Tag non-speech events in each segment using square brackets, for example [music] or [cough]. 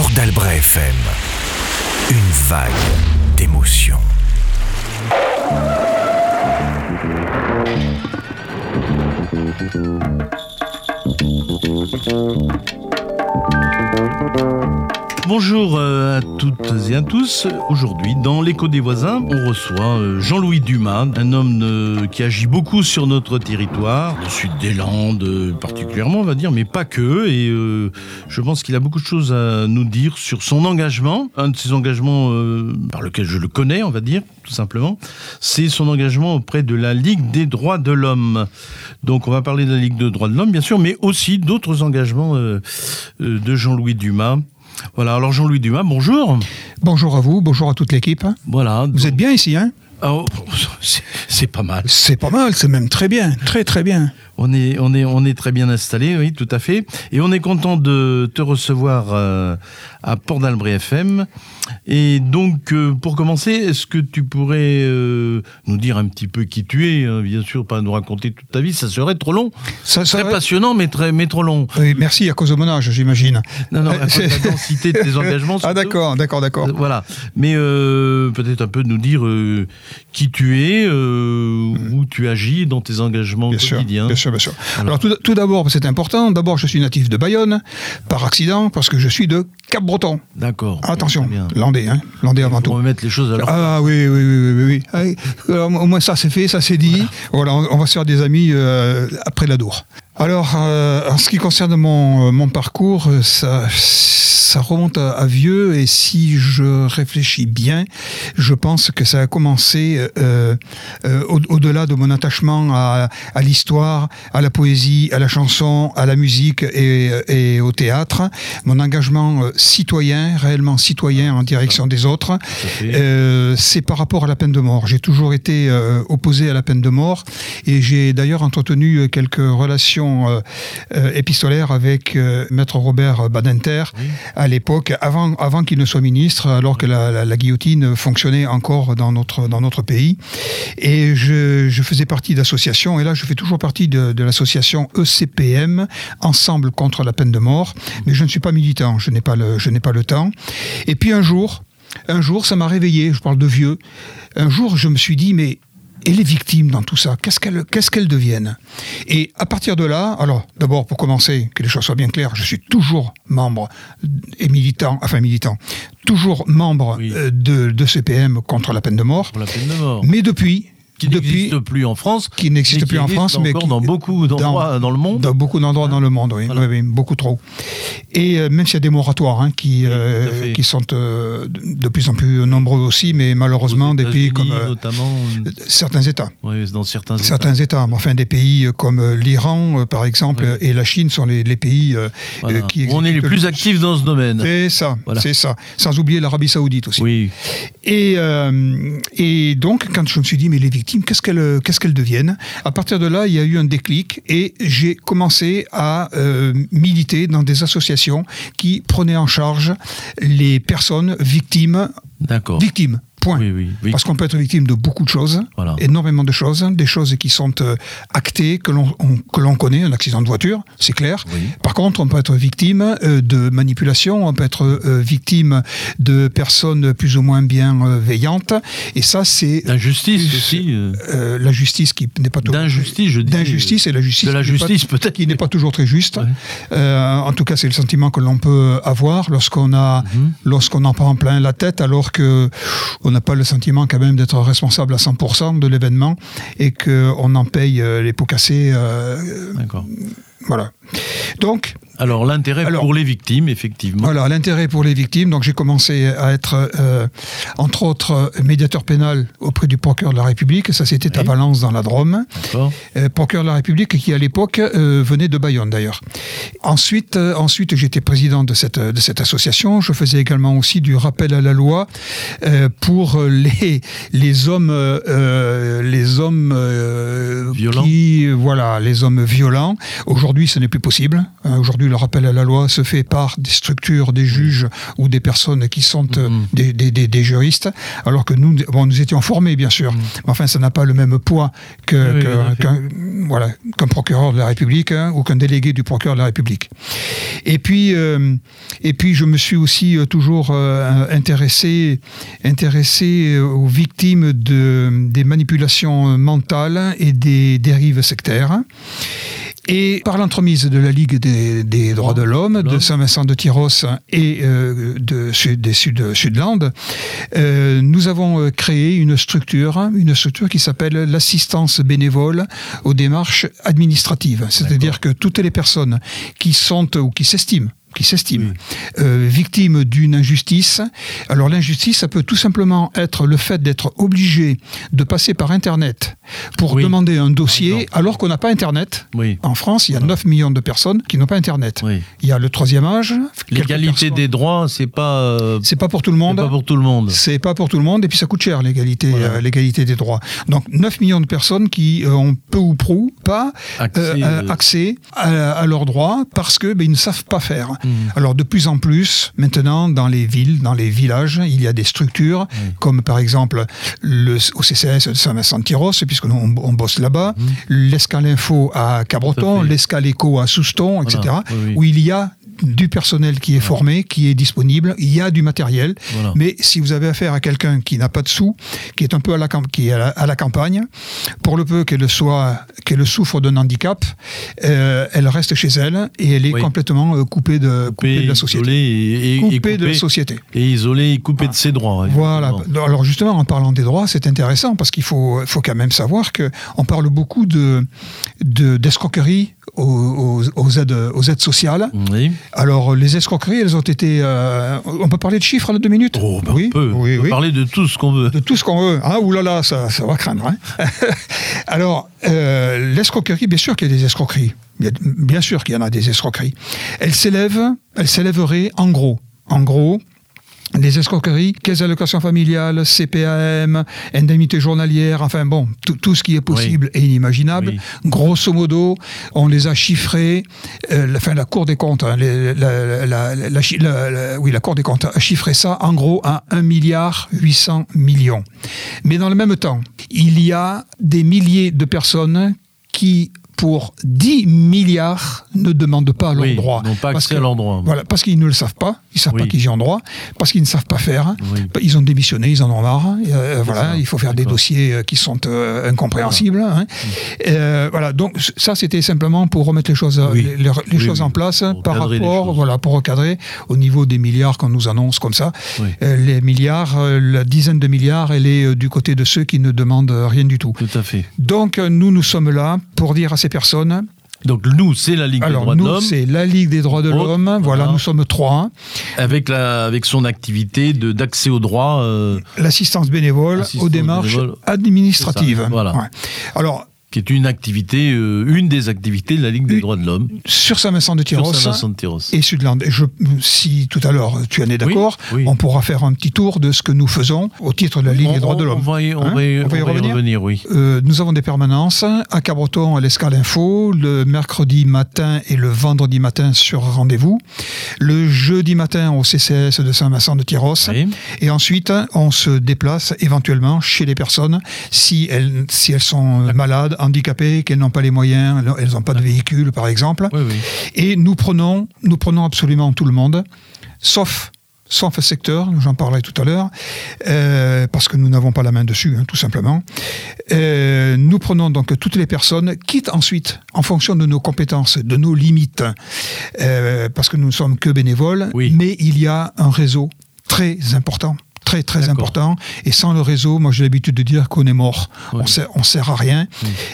Port d'Albret FM. Une vague d'émotions. Bonjour euh, à toutes et à tous. Aujourd'hui, dans l'écho des voisins, on reçoit euh, Jean-Louis Dumas, un homme euh, qui agit beaucoup sur notre territoire, le sud des Landes particulièrement, on va dire, mais pas que. Et je pense qu'il a beaucoup de choses à nous dire sur son engagement. Un de ses engagements par lequel je le connais, on va dire, tout simplement, c'est son engagement auprès de la Ligue des droits de l'homme. Donc on va parler de la Ligue des droits de l'homme, bien sûr, mais aussi d'autres engagements de Jean-Louis Dumas. Voilà, alors Jean-Louis Dumas, bonjour. Bonjour à vous, bonjour à toute l'équipe. Voilà. Vous êtes bien ici, hein? Oh, c'est- c'est pas mal. C'est pas mal, c'est même très bien, très très bien. On est, on est, on est très bien installé, oui, tout à fait. Et on est content de te recevoir euh, à Port d'Albret FM. Et donc, euh, pour commencer, est-ce que tu pourrais euh, nous dire un petit peu qui tu es hein, Bien sûr, pas nous raconter toute ta vie, ça serait trop long. Ça, ça Très passionnant, mais, très, mais trop long. Oui, merci à cause de mon âge, j'imagine. Non, non, à cause de la [laughs] densité de tes engagements. Ah d'accord, d'accord, d'accord. Euh, Voilà. Mais euh, peut-être un peu nous dire qui tu es, euh, où tu agis dans tes engagements Bien sûr, quotidiens. bien sûr, bien sûr. Alors. Alors tout, tout d'abord, c'est important. D'abord, je suis natif de Bayonne, par accident, parce que je suis de Cap-Breton. D'accord. Attention. Landais, hein, landais avant tout. remettre les choses à leur Ah oui, oui, oui, oui, oui. Allez, euh, au moins ça c'est fait, ça c'est dit. Voilà, on, on va se faire des amis euh, après la Dour. Alors, euh, en ce qui concerne mon, euh, mon parcours, euh, ça, ça remonte à, à vieux et si je réfléchis bien, je pense que ça a commencé euh, euh, au- au-delà de mon attachement à, à l'histoire, à la poésie, à la chanson, à la musique et, et au théâtre. Mon engagement citoyen, réellement citoyen en direction des autres, c'est par rapport à la peine de mort. J'ai toujours été opposé à la peine de mort et j'ai d'ailleurs entretenu quelques relations euh, euh, épistolaires avec euh, Maître Robert Badinter à l'époque, avant, avant qu'il ne soit ministre, alors que la, la- la guillotine fonctionnait encore dans notre, dans notre pays. Et je, je faisais partie d'associations, et là je fais toujours partie de, de l'association ECPM, Ensemble contre la peine de mort, mais je ne suis pas militant, je n'ai pas le, je n'ai pas le temps. Et puis un jour, un jour, ça m'a réveillé, je parle de vieux, un jour je me suis dit, mais et les victimes dans tout ça, qu'est-ce qu'elles deviennent? Et à partir de là, alors d'abord pour commencer, que les choses soient bien claires, je suis toujours membre et militant, enfin militant, toujours membre Oui. euh, de, de CPM contre la peine de mort, pour la peine de mort. mais depuis, qui n'existe plus en France. qui n'existe mais plus en France, mais qui- dans beaucoup d'endroits dans, le monde. dans beaucoup d'endroits dans le monde, oui, Voilà. oui, oui, beaucoup trop. Et euh, même s'il y a des moratoires hein, qui, euh, qui sont euh, de plus en plus nombreux aussi, mais malheureusement des pays comme notamment, certains États. dans certains, Certains États. Mais enfin des pays comme l'Iran, par exemple, et la Chine sont les, les pays Voilà. qui on est les plus le- actifs dans ce domaine. C'est ça, Voilà. c'est ça. Sans oublier l'Arabie Saoudite aussi. Oui, Et, et donc, quand je me suis dit, mais les victimes, qu'est-ce qu'elles qu'elles deviennent À partir de là, il y a eu un déclic et j'ai commencé à euh, militer dans des associations qui prenaient en charge les personnes victimes, d'accord. victimes. Point. Oui, oui, oui. Parce qu'on peut être victime de beaucoup de choses, Voilà. énormément de choses, des choses qui sont euh, actées, que l'on connaît, un accident de voiture, c'est clair. Par contre, on peut être victime euh, de manipulation, on peut être euh, victime de personnes plus ou moins bienveillantes, et ça, c'est D'injustice aussi. euh, la justice qui n'est pas toujours D'injustice, je dis. d'injustice et la justice De la justice, peut-être. qui n'est pas toujours très juste. Ouais. Euh, en tout cas, c'est le sentiment que l'on peut avoir lorsqu'on a, Mhm. lorsqu'on en prend plein la tête, alors que on n'a pas le sentiment quand même d'être responsable à 100% de l'événement et qu'on en paye euh, les pots cassés. euh, D'accord. voilà. Donc, Alors, l'intérêt Alors- pour les victimes, effectivement. voilà, l'intérêt pour les victimes. Donc, j'ai commencé à être, euh, entre autres, médiateur pénal auprès du procureur de la République. Ça, c'était à. Valence, dans la Drôme. Euh, procureur de la République qui à l'époque euh, venait de Bayonne d'ailleurs. Ensuite, euh, ensuite j'étais président de cette, de cette association. Je faisais également aussi du rappel à la loi pour les, les hommes, les hommes Violents. qui, voilà, les hommes violents. Aujourd'hui, ce n'est plus possible. Hein, Aujourd'hui, le rappel à la loi se fait par des structures, des juges ou des personnes qui sont euh, Mhm. des, des- des- des juristes, alors que nous, bon, nous étions formés, bien sûr, mais enfin, ça n'a pas le même poids. Oui, qu'un voilà, procureur de la République hein, ou qu'un délégué du procureur de la République. Et puis, euh, et puis je me suis aussi euh, toujours intéressé, intéressé aux victimes de, des manipulations mentales et des dérives sectaires. Et par l'entremise de la Ligue des, des droits de l'homme, de. Saint-Vincent de Tyros et euh, de, Sud- des Sud, Sudland, euh, nous avons euh, créé une structure, une structure qui s'appelle l'assistance bénévole aux démarches administratives. C'est-à-dire que toutes les personnes qui sont ou qui s'estiment qui s'estiment euh, victimes d'une injustice. Alors l'injustice, ça peut tout simplement être le fait d'être obligé de passer par Internet pour Oui. demander un dossier exemple. alors qu'on n'a pas Internet. Oui. En France, il y a 9 millions de personnes qui n'ont pas Internet. Oui. Il y a le troisième âge. L'égalité des droits, c'est pas, euh, C'est pas pour tout le c'est monde. pas pour tout le monde. C'est pas pour tout le monde et puis ça coûte cher l'égalité Voilà. euh, l'égalité des droits. Donc 9 millions de personnes qui ont peu ou prou pas Accès, accès à, à leurs droits parce que ben, ils ne savent pas faire. Mhm. Alors de plus en plus maintenant dans les villes, dans les villages, il y a des structures comme par exemple le au CCS de Saint-Vincent-Tyros puisque nous on, on bosse là-bas, l'Escale Info à Cabreton, fait. l'Escale Éco à Souston, etc. Voilà. Oui, oui. où il y a du personnel qui est formé, qui est disponible, il y a du matériel, Voilà. mais si vous avez affaire à quelqu'un qui n'a pas de sous, qui est un peu à la, camp- qui est à la, à la campagne, pour le peu qu'elle soit, qu'elle souffre d'un handicap, euh, elle reste chez elle et elle est Oui. complètement euh, coupée, de, coupée de la société. isolé et, et- et Coupée de la coupé- société. Et isolé et coupé de ses droits. Voilà. Alors justement, en parlant des droits, c'est intéressant parce qu'il faut, faut quand même savoir que on parle beaucoup de de- d'escroquerie aux, aux- aides aux aides sociales. Oui. Alors les escroqueries, elles ont été. euh, on peut parler de chiffres en deux minutes? Oh, bah, Oui, on peut, oui, on peut oui. parler de tout ce qu'on veut. De tout ce qu'on veut. Ah, oulala, ça, ça va craindre. hein. [laughs] Alors, euh, l'escroquerie, bien sûr qu'il y a des escroqueries. Bien sûr qu'il y en a des escroqueries. Elles s'élèvent, elles s'élèveraient en gros. En gros, les escroqueries, caisse d'allocation familiale, CPAM, indemnité journalière, enfin bon, tout, tout ce qui est possible et inimaginable. Oui. Grosso modo, on les a chiffrés, euh, la, enfin, la Cour des comptes, hein, les- la, la- la- la chi- la- la- oui, la Cour des comptes a chiffré ça en gros à 1 milliard 800 millions. Mais dans le même temps, il y a des milliers de personnes qui, pour 10 milliards, ne demandent pas leurs Oui, n'ont pas Parce que- à leurs droits. Voilà, parce qu'ils ne le savent pas, ils savent Oui. pas qu'ils y ont droit, parce qu'ils ne savent pas faire. Oui. Ils ont démissionné, ils en ont marre. Euh, voilà, ça, il faut faire des dossiers euh, qui sont euh, incompréhensibles. hein. Euh, voilà, donc c- ça c'était simplement pour remettre les choses, les, les- les Oui, choses en place Pour par rapport, voilà, pour recadrer au niveau des milliards qu'on nous annonce comme ça. Les milliards, la dizaine de milliards, elle est du côté de ceux qui ne demandent rien du tout. Tout à fait. Donc nous, nous sommes là pour dire à ces personnes Donc nous, c'est la Ligue des droits de nous, l'homme, c'est la Ligue des droits de l'homme. Voilà, voilà. nous sommes trois. avec, la, avec son activité de- d'accès aux droits. euh, L'assistance bénévole aux démarches bénévole. administratives. Ça, voilà. Ouais. Alors, qui est une activité, euh, une des activités de la Ligue des droits de l'homme sur Saint-Vincent de sur Tyros Saint-Vincent de Tyros. et Sudland, et je, si tout à l'heure tu en es d'accord, oui. on pourra faire un petit tour de ce que nous faisons au titre de la Ligue on, des droits de l'homme. On va y, Hein On on va revenir revenir, oui. Euh, nous avons des permanences à Cabreton, à l'Escale Info, le mercredi matin et le vendredi matin sur rendez-vous, le jeudi matin au CCS de Saint-Vincent de Tyros, Oui. et ensuite on se déplace éventuellement chez les personnes si elles, si elles sont malades, handicapées, qu'elles n'ont pas les moyens, elles n'ont pas de véhicule par exemple. Oui, oui. Et nous prenons, nous prenons absolument tout le monde, sauf, sauf un secteur, j'en parlais tout à l'heure, euh, parce que nous n'avons pas la main dessus, hein, tout simplement. Euh, nous prenons donc toutes les personnes, quitte ensuite, en fonction de nos compétences, de nos limites, euh, parce que nous ne sommes que bénévoles, Oui. mais il y a un réseau très important très très important et sans le réseau moi j'ai l'habitude de dire qu'on est mort Oui. on sert, on sert à rien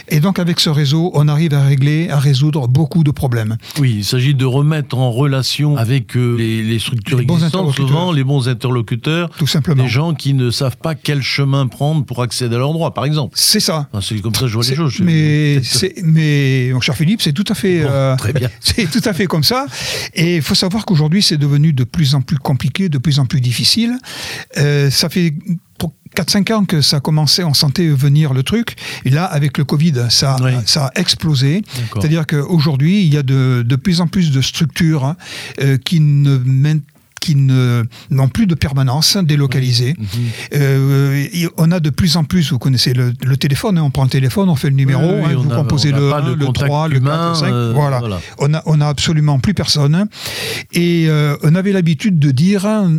et donc avec ce réseau on arrive à régler à résoudre beaucoup de problèmes Oui, il s'agit de remettre en relation avec euh, les, les structures Les existantes, souvent les bons interlocuteurs, tout simplement des gens qui ne savent pas quel chemin prendre pour accéder à leurs droits, par exemple. c'est ça Enfin, c'est comme ça que je vois les choses. Mais, mais mon cher Philippe, c'est tout à fait, Bon, euh, très bien. [laughs] c'est tout à fait comme ça. Et il faut savoir qu'aujourd'hui, c'est devenu de plus en plus compliqué, de plus en plus difficile. Euh, ça fait pour 4-5 ans que ça a commencé, on sentait venir le truc. Et là, avec le Covid, ça, Oui. ça a explosé. C'est-à-dire qu'aujourd'hui, il y a de, de plus en plus de structures hein, euh, qui ne main- qui n'ont plus de permanence, délocalisées. Mhm. Euh, on a de plus en plus, vous connaissez le, le téléphone, hein, on prend le téléphone, on fait le numéro, Oui, hein, vous a- composez n'a le pas de 1, le contact 3, le 4, humain, le 5. euh, voilà. voilà. On a, on a absolument plus personne. Et euh, on avait l'habitude de dire, hein,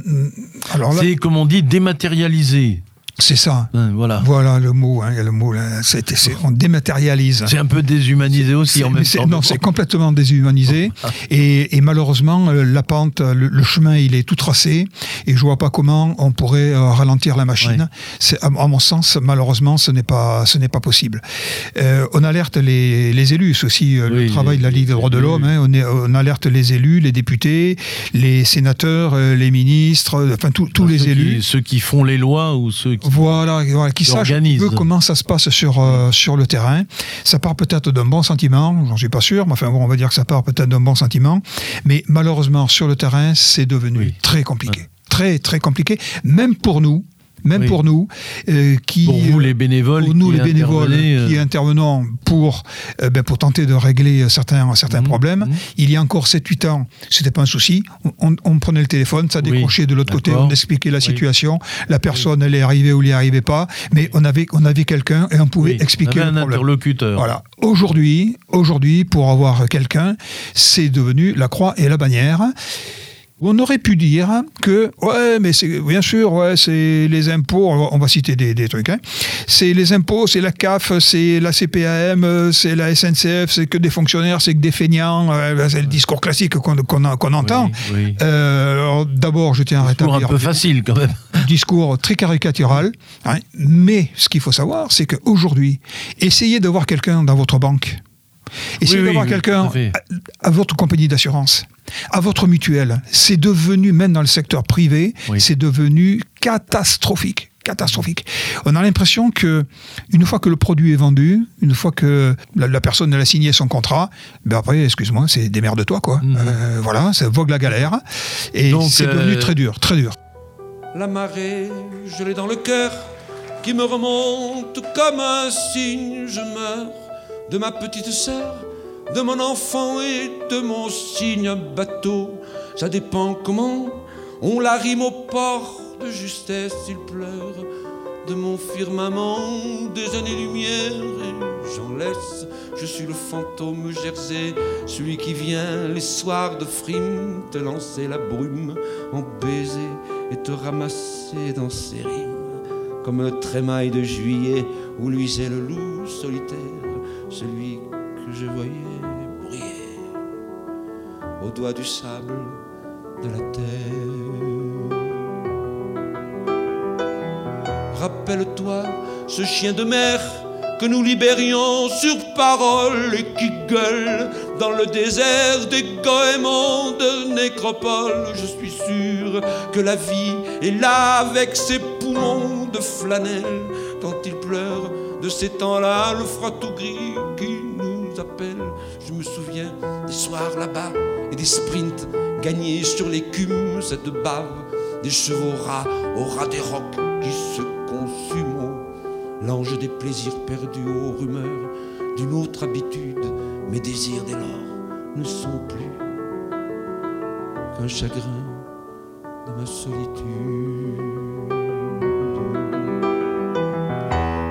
alors C'est, comme on dit, dématérialisé. C'est ça. Hein, Voilà. Voilà le mot, hein, il y a le mot là, c'est- c'est- on dématérialise. C'est un peu déshumanisé aussi en même temps. non, c'est complètement déshumanisé. et, et malheureusement, euh, la pente, le, le chemin, il est tout tracé. Et je vois pas comment on pourrait euh, ralentir la machine. Ouais. À, à mon sens, malheureusement, ce n'est pas, ce n'est pas possible. Euh, on alerte les, les élus. C'est aussi euh, Oui, le travail les- de la Ligue des droits de l'homme. hein. On, est- on alerte les élus, les députés, les sénateurs, les ministres, enfin tous Ceux les qui- élus. ceux qui font les lois ou ceux qui. Voilà, voilà, qui sachent un peu comment ça se passe sur, euh, sur le terrain. Ça part peut-être d'un bon sentiment, j'en suis pas sûr, mais enfin bon, on va dire que ça part peut-être d'un bon sentiment. Mais malheureusement, sur le terrain, c'est devenu Oui. très compliqué. Très, très compliqué, même pour nous. Même Oui. pour nous, euh, qui Pour vous, les bénévoles. pour nous les bénévoles euh, qui intervenons pour, euh, ben, pour tenter de régler certains, certains Mhm, problèmes. mhm. Il y a encore 7-8 ans, c'était pas un souci. On, on prenait le téléphone, ça Oui, décrochait de l'autre côté, on expliquait la Oui. situation. La personne, elle est arrivée ou elle n'y arrivait pas, mais on avait, on avait quelqu'un et on pouvait expliquer on avait le un problème. interlocuteur. Voilà. Aujourd'hui, aujourd'hui, pour avoir quelqu'un, c'est devenu la croix et la bannière. On aurait pu dire que, ouais, mais c'est bien sûr, ouais, c'est les impôts, on va, citer des, des trucs, hein. c'est les impôts, c'est la CAF, c'est la CPAM, c'est la SNCF, c'est que des fonctionnaires, c'est que des feignants, euh, c'est le discours classique qu'on qu'on entend. Oui, oui. Euh, alors, D'abord, je tiens à Toujours un rétablir peu facile quand même. un [laughs] discours très caricatural. hein. Mais ce qu'il faut savoir, c'est qu'aujourd'hui, essayez d'avoir quelqu'un dans votre banque. Essayez Oui, d'avoir quelqu'un à votre compagnie d'assurance, à votre mutuelle. C'est devenu, même dans le secteur privé, Oui. c'est devenu catastrophique. Catastrophique. On a l'impression que une fois que le produit est vendu, une fois que la, la personne a signé son contrat, ben après, excuse-moi, c'est démerde-toi quoi. Mhm. Euh, voilà, ça vogue la galère. Et Donc, c'est euh, devenu très dur, très dur. La marée, je l'ai dans le cœur, qui me remonte comme un signe. Je meurs de ma petite sœur, de mon enfant et de mon signe. Bateau, ça dépend comment. On la rime au port de justesse, il pleure de mon firmament des années-lumière et j'en laisse. Je suis le fantôme Jersey, celui qui vient les soirs de frime te lancer la brume en baiser et te ramasser dans ses rimes. Comme un trémail de juillet où luisait le loup solitaire, celui je voyais briller au doigt du sable de la terre. Rappelle-toi ce chien de mer que nous libérions sur parole et qui gueule dans le désert des goémons de nécropole. Je suis sûr que la vie est là avec ses poumons de flanelle quand il pleure de ces temps-là, le froid tout gris qui nous Je me souviens des soirs là-bas et des sprints gagnés sur l'écume, cette bave des chevaux rats au ras des rocs qui se consument. L'ange des plaisirs perdus aux rumeurs d'une autre habitude, mes désirs dès lors ne sont plus qu'un chagrin de ma solitude.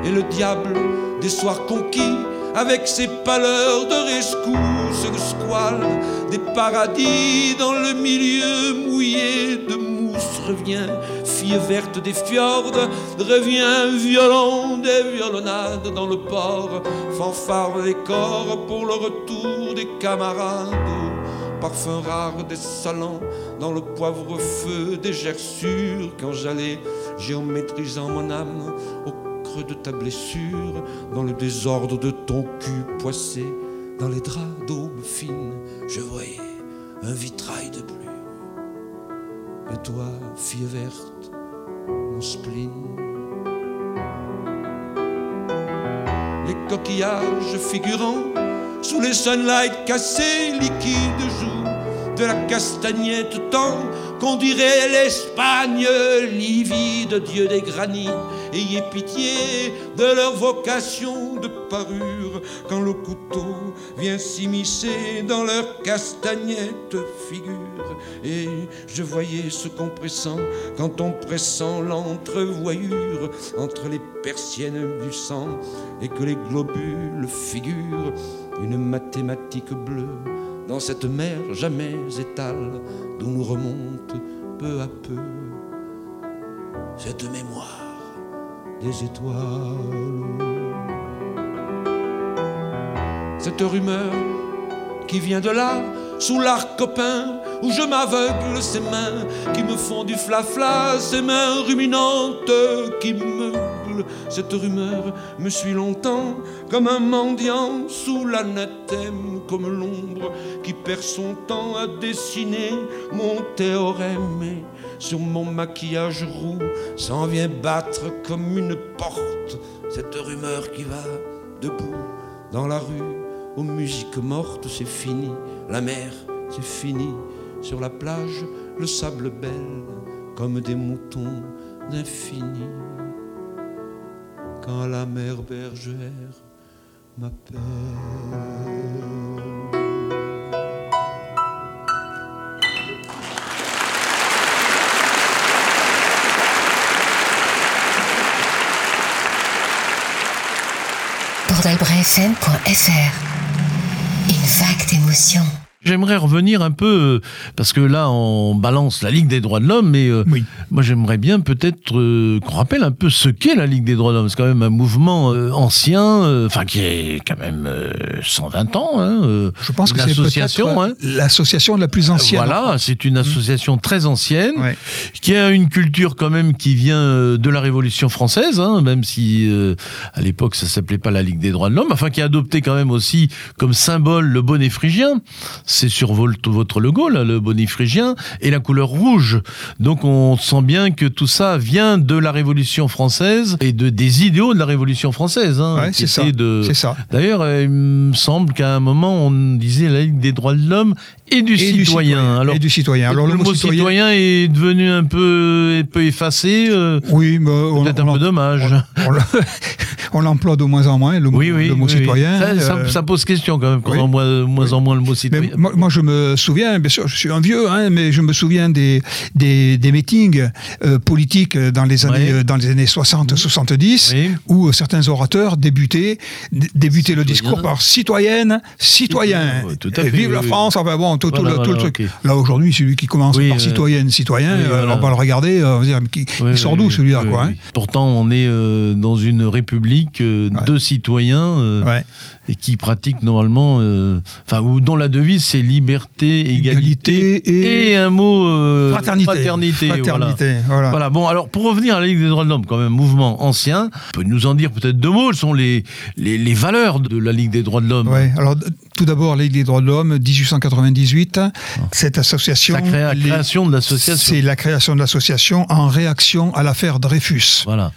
Et le diable des soirs conquis, avec ses pâleurs de rescousse le squale des paradis dans le milieu mouillé de mousse. Revient, fille verte des fjords, revient violon des violonnades dans le port, fanfare des corps pour le retour des camarades, parfum rare des salons dans le poivre-feu des gerçures. Quand j'allais géométrisant mon âme de ta blessure, dans le désordre de ton cul poissé, dans les draps d'aube fine, je voyais un vitrail de bleu. Et toi, fille verte, mon spleen. Les coquillages figurants sous les sunlights cassés, liquides jouent de la castagnette tant qu'on dirait l'Espagne livide, dieu des granits. Ayez pitié de leur vocation de parure quand le couteau vient s'immiscer dans leur castagnette figure. Et je voyais ce compressant quand on pressant l'entrevoyure entre les persiennes du sang et que les globules figurent une mathématique bleue dans cette mer jamais étale d'où nous remonte peu à peu cette mémoire des étoiles. Cette rumeur qui vient de là, sous l'arc copain, où je m'aveugle, ces mains qui me font du flafla, ces mains ruminantes qui Cette rumeur me suit longtemps comme un mendiant sous l'anathème, comme l'ombre qui perd son temps à dessiner mon théorème. Sur mon maquillage roux s'en vient battre comme une porte cette rumeur qui va debout dans la rue aux musiques mortes, c'est fini, la mer, c'est fini, sur la plage, le sable belle, comme des moutons d'infini. Quand la mer bergère m'appelle. Une vague d'émotion. J'aimerais revenir un peu, euh, parce que là, on balance la Ligue des droits de l'homme, mais euh, Oui. moi j'aimerais bien peut-être euh, qu'on rappelle un peu ce qu'est la Ligue des droits de l'homme. C'est quand même un mouvement euh, ancien, enfin qui est quand même euh, 120 ans. Hein, Je pense que c'est association. peut-être hein. l'association la plus ancienne. Voilà, c'est une association très ancienne, Ouais. qui a une culture quand même qui vient de la Révolution française, hein, même si à l'époque ça s'appelait pas la Ligue des droits de l'homme, enfin qui a adopté quand même aussi comme symbole le bonnet phrygien. C'est sur votre, logo là, le bonnet phrygien et la couleur rouge. Donc on sent bien que tout ça vient de la Révolution française et de des idéaux de la Révolution française. Hein, Ouais, c'est ça. de- ça. D'ailleurs, euh, il me semble qu'à un moment, on disait la Ligue des droits de l'homme et du Et citoyen. du citoyen. Alors, et du citoyen. Alors, le, mot citoyen, est devenu un peu, un peu effacé. euh, Oui, mais on, Peut-être on un peu dommage. on l'em- [laughs] on l'emploie de moins en moins, le mot, oui, oui. le mot oui, oui. citoyen. Ça, ça- euh, ça pose question quand même, quand on moins, moins en moins le mot citoyen. moi, moi, je me souviens, bien sûr, je suis un vieux, hein, mais je me souviens des, des, des meetings euh, politiques dans les années, Ouais. euh, dans les années 60-70, Oui. où certains orateurs débutaient, débutaient le Citoyen. discours par citoyenne, citoyen, Ouais, tout à fait, vive la. France, enfin bon, tout, tout Voilà, le, tout le voilà, truc. ok. Là, aujourd'hui, celui qui commence Oui, par euh, citoyenne, citoyen, oui, euh, voilà. on va le regarder, euh, on va dire, mais qui, Oui, il sort d'où celui-là, quoi hein Pourtant, on est euh, dans une république euh, Ouais. de citoyens Ouais. et qui pratiquent normalement, enfin, ou dont la devise c'est liberté, égalité, Égalité et- un mot Fraternité. fraternité. Fraternité, voilà. Bon, alors pour revenir à la Ligue des droits de l'homme, quand même, mouvement ancien, peut nous en dire peut-être deux mots, quelles sont les, les, les valeurs de la Ligue des droits de l'homme Ouais, alors d- tout d'abord, la Ligue des droits de l'homme, 1898, cette association. La créa- les- création de l'association. C'est la création de l'association en réaction à l'affaire Dreyfus. Voilà.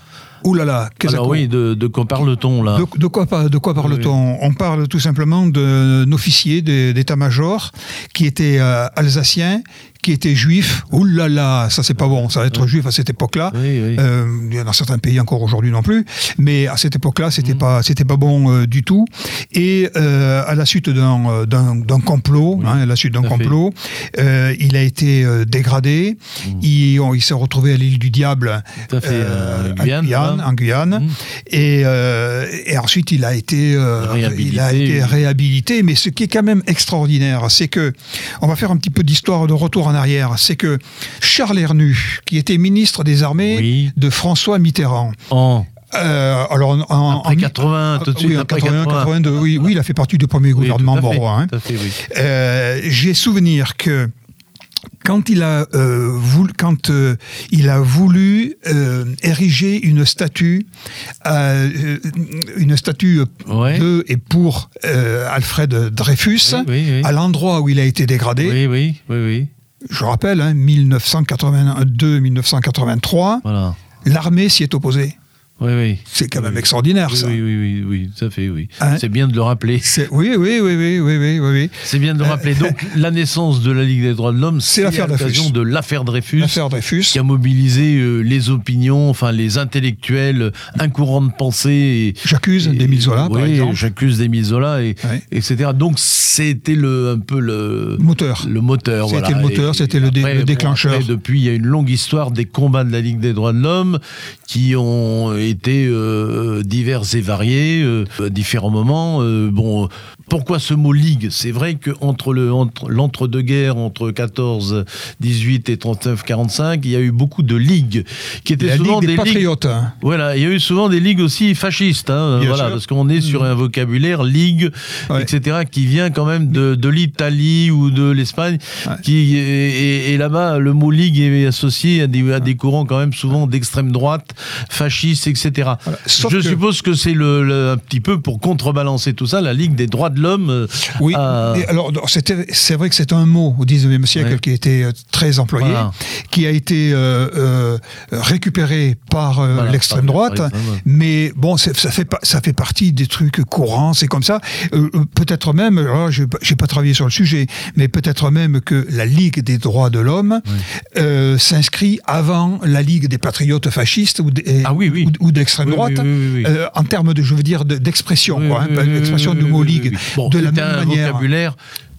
Ouh là là, qu'est-ce Alors oui, de, de quoi parle-t-on là de, de quoi, par- de quoi parle-t-on? On parle tout simplement d'un officier d'état-major qui était euh, alsacien, qui était juif. Là là, ça c'est pas bon, ça être juif à cette époque-là. Oui, oui. Euh, il y en a dans certains pays encore aujourd'hui non plus, mais à cette époque-là, c'était Mm. pas, c'était pas bon euh, du tout. Et euh, à la suite d'un, euh, d'un, complot, Oui, hein, à la suite d'un complot, il a été dégradé. Mm. Il, il s'est retrouvé à l'île du Diable, fait, Guyane, en Guyane. Mm. Et, et ensuite, il a été, Réhabilité, il a été réhabilité. Mais ce qui est quand même extraordinaire, c'est que, on va faire un petit peu d'histoire de retour en arrière, c'est que Charles Hernu, qui était ministre des Armées Oui. de François Mitterrand, En, euh, alors en, en- après en- 80, tout de suite oui, en après 81, 80. 82, oui, oui, il a fait partie du premier Oui, gouvernement fait, Borrois. hein. oui. Euh, J'ai souvenir que quand il a euh, voulu, quand euh, il a voulu euh, ériger une statue, euh, une statue Ouais. de et pour euh, Alfred Dreyfus, Oui, oui, oui. à l'endroit où il a été dégradé. Oui, oui, oui, oui. Je rappelle, hein, 1982-1983, Voilà. l'armée s'y est opposée. Oui, oui. C'est quand même extraordinaire, Oui, ça. oui, oui, oui, oui, tout à fait, oui. Hein C'est bien de le rappeler. Oui, oui, oui, oui, oui, oui, oui. C'est bien de le rappeler. Donc, [laughs] la naissance de la Ligue des droits de l'homme, c'est l'occasion de l'affaire Dreyfus. L'affaire Dreyfus. qui a mobilisé euh, les opinions, enfin les intellectuels, un courant de pensée. J'accuse d'Émile Zola, par exemple. j'accuse d'Émile Zola, et, etc. Donc c'était le, un peu le, Moteur. le moteur. C'était voilà. le moteur, c'était le dé- bon, déclencheur. après, depuis, il y a une longue histoire des combats de la Ligue des droits de l'homme qui ont été euh, divers et variés euh, à différents moments. Euh, bon, pourquoi ce mot Ligue? C'est vrai que entre le entre l'entre-deux-guerres, entre 14, 18 et 39, 45, il y a eu beaucoup de ligues qui étaient La souvent Ligue des Patriotes. hein. voilà, il y a eu souvent des ligues aussi fascistes, hein, voilà, sûr. parce qu'on est sur un vocabulaire ligue, Ouais. etc., qui vient quand même de, de l'Italie ou de l'Espagne, Ouais. qui et, là-bas le mot ligue est associé à des, à des courants quand même souvent d'extrême droite, fascistes, etc. Je que- suppose que c'est le, le- un petit peu pour contrebalancer tout ça, la Ligue des droits de l'homme. euh, Oui, a- alors c'est vrai que c'est un mot au 19e siècle Ouais. qui était euh, très employé, Voilà. qui a été euh, récupéré par euh, Voilà, l'extrême droite, mais bon, ça fait, ça fait partie des trucs courants, c'est comme ça. Euh, peut-être même, alors je n'ai pas travaillé sur le sujet, mais peut-être même que la Ligue des droits de l'homme s'inscrit avant la Ligue des patriotes fascistes ou, des- Ah oui, oui. ou- ou d'extrême droite, euh, en termes de, je veux dire, de- d'expression, l'expression du mot Ligue. Bon, de la même un manière. vocabulaire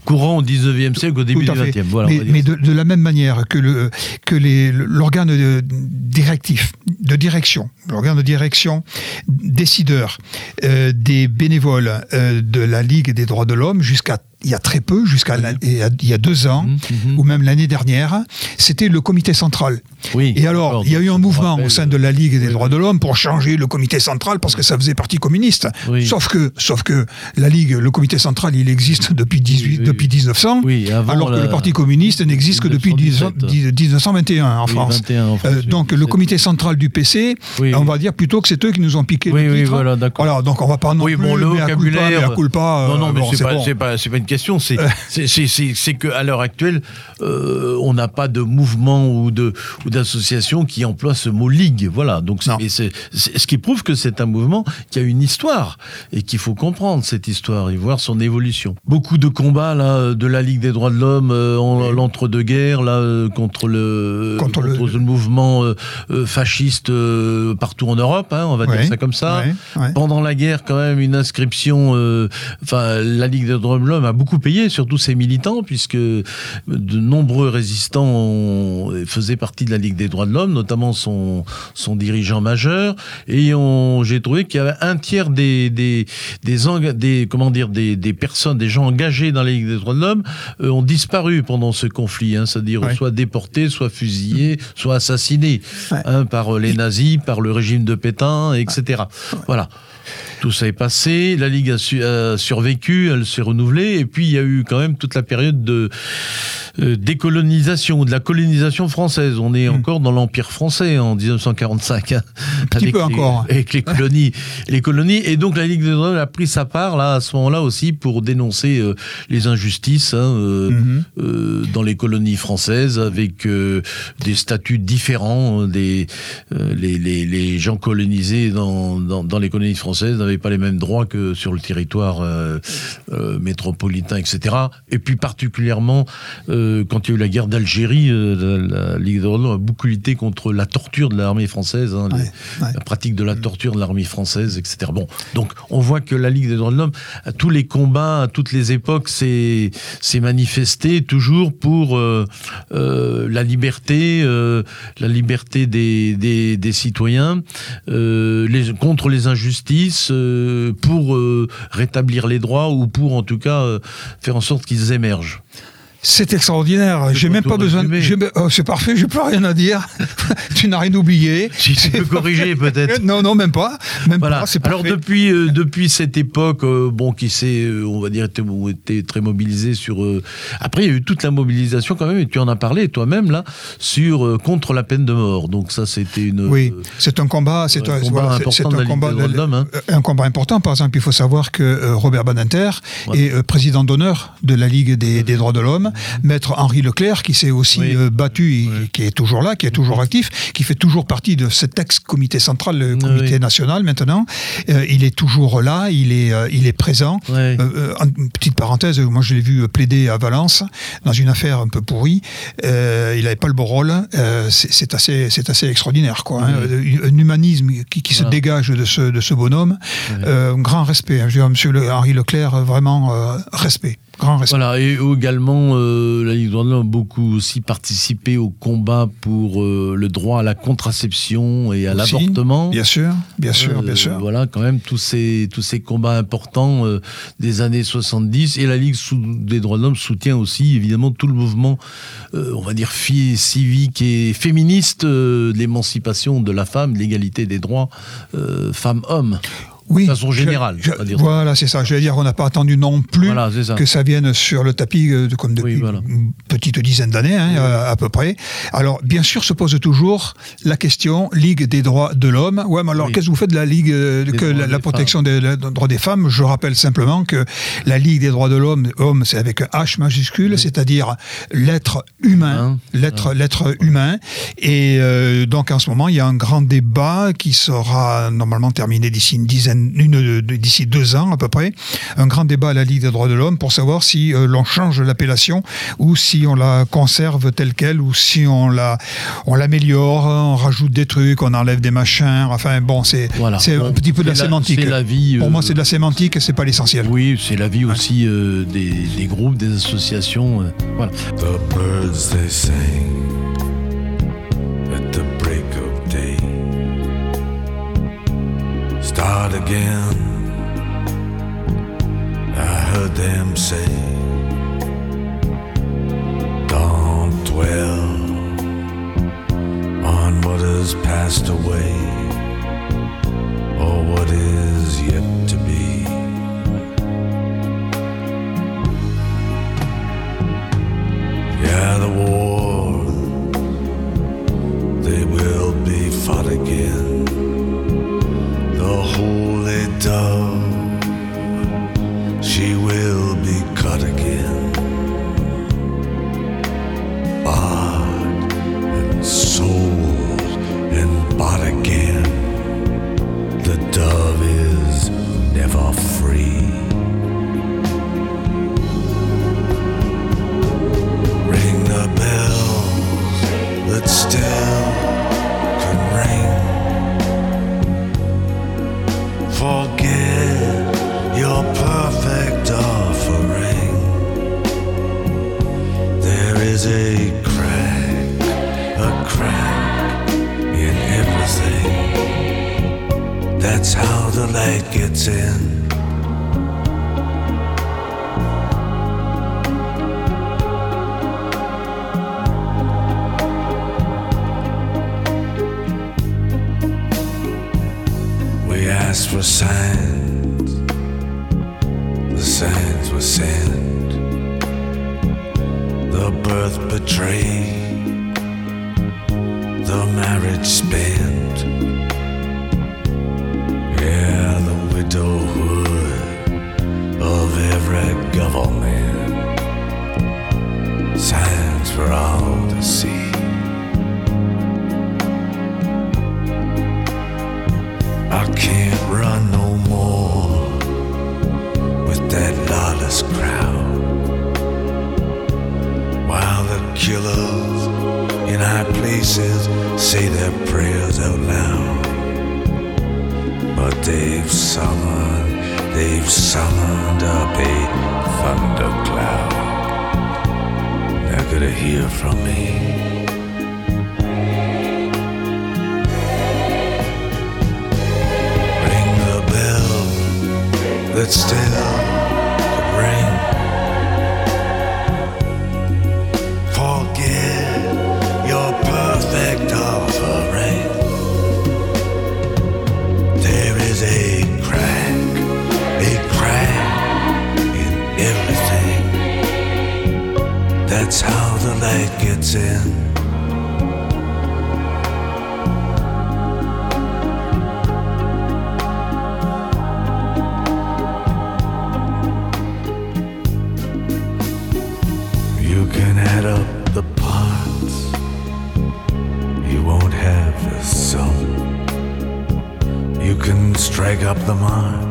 courant au 19e siècle, au début du fait. 20e. Voilà, mais de, de la même manière que le que l'organe directif de direction, l'organe de direction décideur euh, des bénévoles euh, de la Ligue des droits de l'homme jusqu'à il y a très peu, jusqu'à il y a- deux ans, Mhm, mhm. ou même l'année dernière, c'était le comité central. Oui, Et alors, il y a eu un mouvement au sein de la Ligue des droits de l'homme pour changer le comité central parce que ça faisait partie communiste. Oui. Sauf que, sauf que la Ligue, le comité central, il existe depuis 18, Oui, oui, depuis 1900, Oui, avant alors que le Parti communiste n'existe que depuis 1917. 1921 en Oui, France. 21 en France, Euh, oui, donc le 17. comité central du PC, Oui. on va dire plutôt que c'est eux qui nous ont piqué Oui, le oui, titre. voilà, d'accord. Voilà, donc on va pas non Oui, plus bon, le mea culpa, vocabulaire. mea culpa, non, non, euh, mais bon, c'est pas, bon. pas, c'est pas une question. C'est, c'est, c'est, c'est, c'est que à l'heure actuelle, euh, on n'a pas de mouvement ou de ou d'association qui emploie ce mot ligue. Voilà. Donc, c'est, ce qui prouve que c'est un mouvement qui a une histoire et qu'il faut comprendre cette histoire et voir son évolution. Beaucoup de combats là de la Ligue des droits de l'homme euh, en l'entre-deux-guerres là euh, contre le Contre le- mouvement euh, fasciste partout en Europe. Hein, on va Ouais, dire ça comme ça. ouais, ouais. Pendant la guerre, quand même, une inscription. Enfin, la Ligue des droits de l'homme a beaucoup payé, surtout ses militants, puisque de nombreux résistants ont- faisaient partie de la Ligue des droits de l'homme, notamment son, son dirigeant majeur. Et j'ai trouvé qu'il y avait un tiers des des des, comment dire des, des personnes, des gens engagés dans la Ligue des droits de l'homme euh, ont disparu pendant ce conflit, hein, c'est-à-dire Ouais. soit déportés, soit fusillés, soit assassinés Ouais. hein, par les nazis, par le régime de Pétain, etc. Voilà. Tout ça est passé, la Ligue a, su- a survécu, elle s'est renouvelée, et puis il y a eu quand même toute la période de euh, décolonisation, de la colonisation française. On est encore dans l'Empire français en 1945. hein, petit avec peu les- encore. Avec les colonies, [laughs] les colonies. Et donc la Ligue des droits a pris sa part là, à ce moment-là aussi pour dénoncer euh, les injustices hein, euh, Mhm. euh, dans les colonies françaises avec des statuts différents. Des, les, les, les gens colonisés dans, dans, dans les colonies françaises n'avaient pas les mêmes droits que sur le territoire euh, euh, métropolitain, etc. Et puis particulièrement euh, quand il y a eu la guerre d'Algérie, la, Ligue des droits de l'homme a beaucoup lutté contre la torture de l'armée française, hein, les- Ouais, ouais. la pratique de la torture de l'armée française, etc. Bon, donc on voit que la Ligue des droits de l'homme, à tous les combats, à toutes les époques, s'est manifestée toujours pour euh, euh, la liberté, euh, la liberté des, des, des citoyens, les, contre les injustices, pour euh, rétablir les droits ou pour en tout cas euh, faire en sorte qu'ils émergent. C'est extraordinaire. J'ai même pas besoin. j'ai- oh, c'est parfait. J'ai plus rien à dire. [laughs] tu n'as rien oublié. Si tu peux corriger peut-être. Non, non, même pas. Même Voilà. pas. C'est Alors depuis euh, depuis cette époque, euh, bon, qui s'est, euh, on va dire, été, très mobilisé sur. Après, il y a eu toute la mobilisation quand même, et tu en as parlé toi-même là sur contre la peine de mort. Donc ça, c'était une. Oui, c'est un combat, c'est un combat voilà, important de un combat, de hein. un combat important. Par exemple, il faut savoir que Robert Badinter est président d'honneur de la Ligue des, des droits de l'homme Maître Henri Leclerc, qui s'est aussi Oui. euh, battu, qui est toujours là, qui est toujours actif, qui fait toujours partie de cet ex-comité central, le comité Oui. national maintenant. Euh, il est toujours là, il est, euh, il est présent. Une petite parenthèse, moi je l'ai vu plaider à Valence dans une affaire un peu pourrie. Il n'avait pas le beau rôle. C'est assez, c'est assez extraordinaire, quoi. hein. Un- humanisme qui, qui se dégage de ce, de ce bonhomme. Un grand respect. hein. Je veux dire, Monsieur le- Henri Leclerc, vraiment respect, grand respect. Voilà, et également, euh, la Ligue des droits de l'homme a beaucoup aussi participé au combat pour euh, le droit à la contraception et à Aussi, l'avortement. Bien sûr, bien sûr, Euh, bien sûr. Voilà, quand même, tous ces, tous ces combats importants des années 70. Et la Ligue des droits de l'homme soutient aussi, évidemment, tout le mouvement, on va dire, civique et féministe de l'émancipation de la femme, de l'égalité des droits femmes-hommes. Oui, de façon générale, je- on voilà, c'est ça. Je vais dire qu'on n'a pas attendu non plus Voilà, c'est ça. que ça vienne sur le tapis euh, comme depuis Oui, voilà. une petite dizaine d'années, hein, euh, à peu près. Alors, bien sûr, se pose toujours la question Ligue des droits de l'homme. Ouais, mais alors, Oui. qu'est-ce que vous faites de la Ligue euh, que la, protection des, droits des femmes? Je rappelle simplement que la Ligue des droits de l'homme, homme, c'est avec un H majuscule, c'est-à-dire l'être humain, l'être l'être humain. Et euh, donc, en ce moment, il y a un grand débat qui sera normalement terminé d'ici une dizaine, d'ici deux ans à peu près, un grand débat à la Ligue des droits de l'homme pour savoir si euh, l'on change l'appellation ou si on la conserve telle quelle ou si on la, on l'améliore, on rajoute des trucs, on enlève des machins. Enfin bon, c'est Voilà. c'est Bon, un petit peu de la, sémantique. la vie, Pour euh, moi, c'est de la sémantique, et c'est pas l'essentiel. Oui, c'est la vie aussi euh, des, des groupes, des associations. euh, voilà. The birds they sing Start again. I heard them say, Don't dwell on what has passed away or what is yet to be. Yeah, the war, they will be fought again. The holy dove, she will be cut again. Bought and sold and bought again. The dove is never free. Ring the bells that still That's how the light gets in. We asked for signs, the signs were sent. The birth betrayed, the marriage spent. For all to see. I can't run no more with that lawless crowd. While the killers in high places say their prayers out loud. But they've summoned, they've summoned up a thundercloud. Gonna hear from me. Ring the bell that still It gets in. You can add up the parts, you won't have the sum. You can strike up the mark.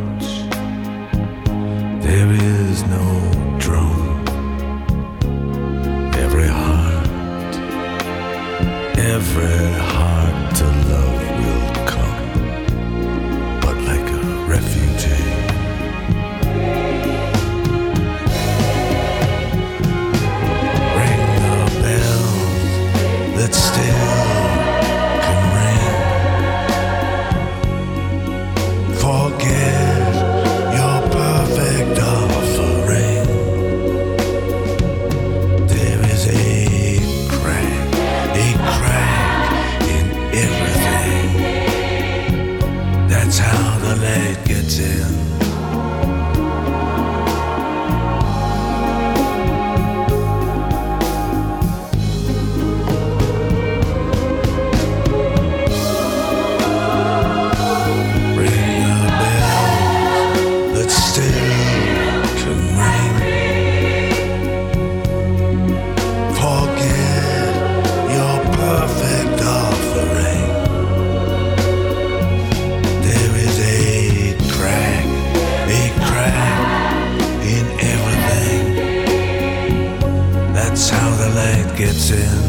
The light gets in.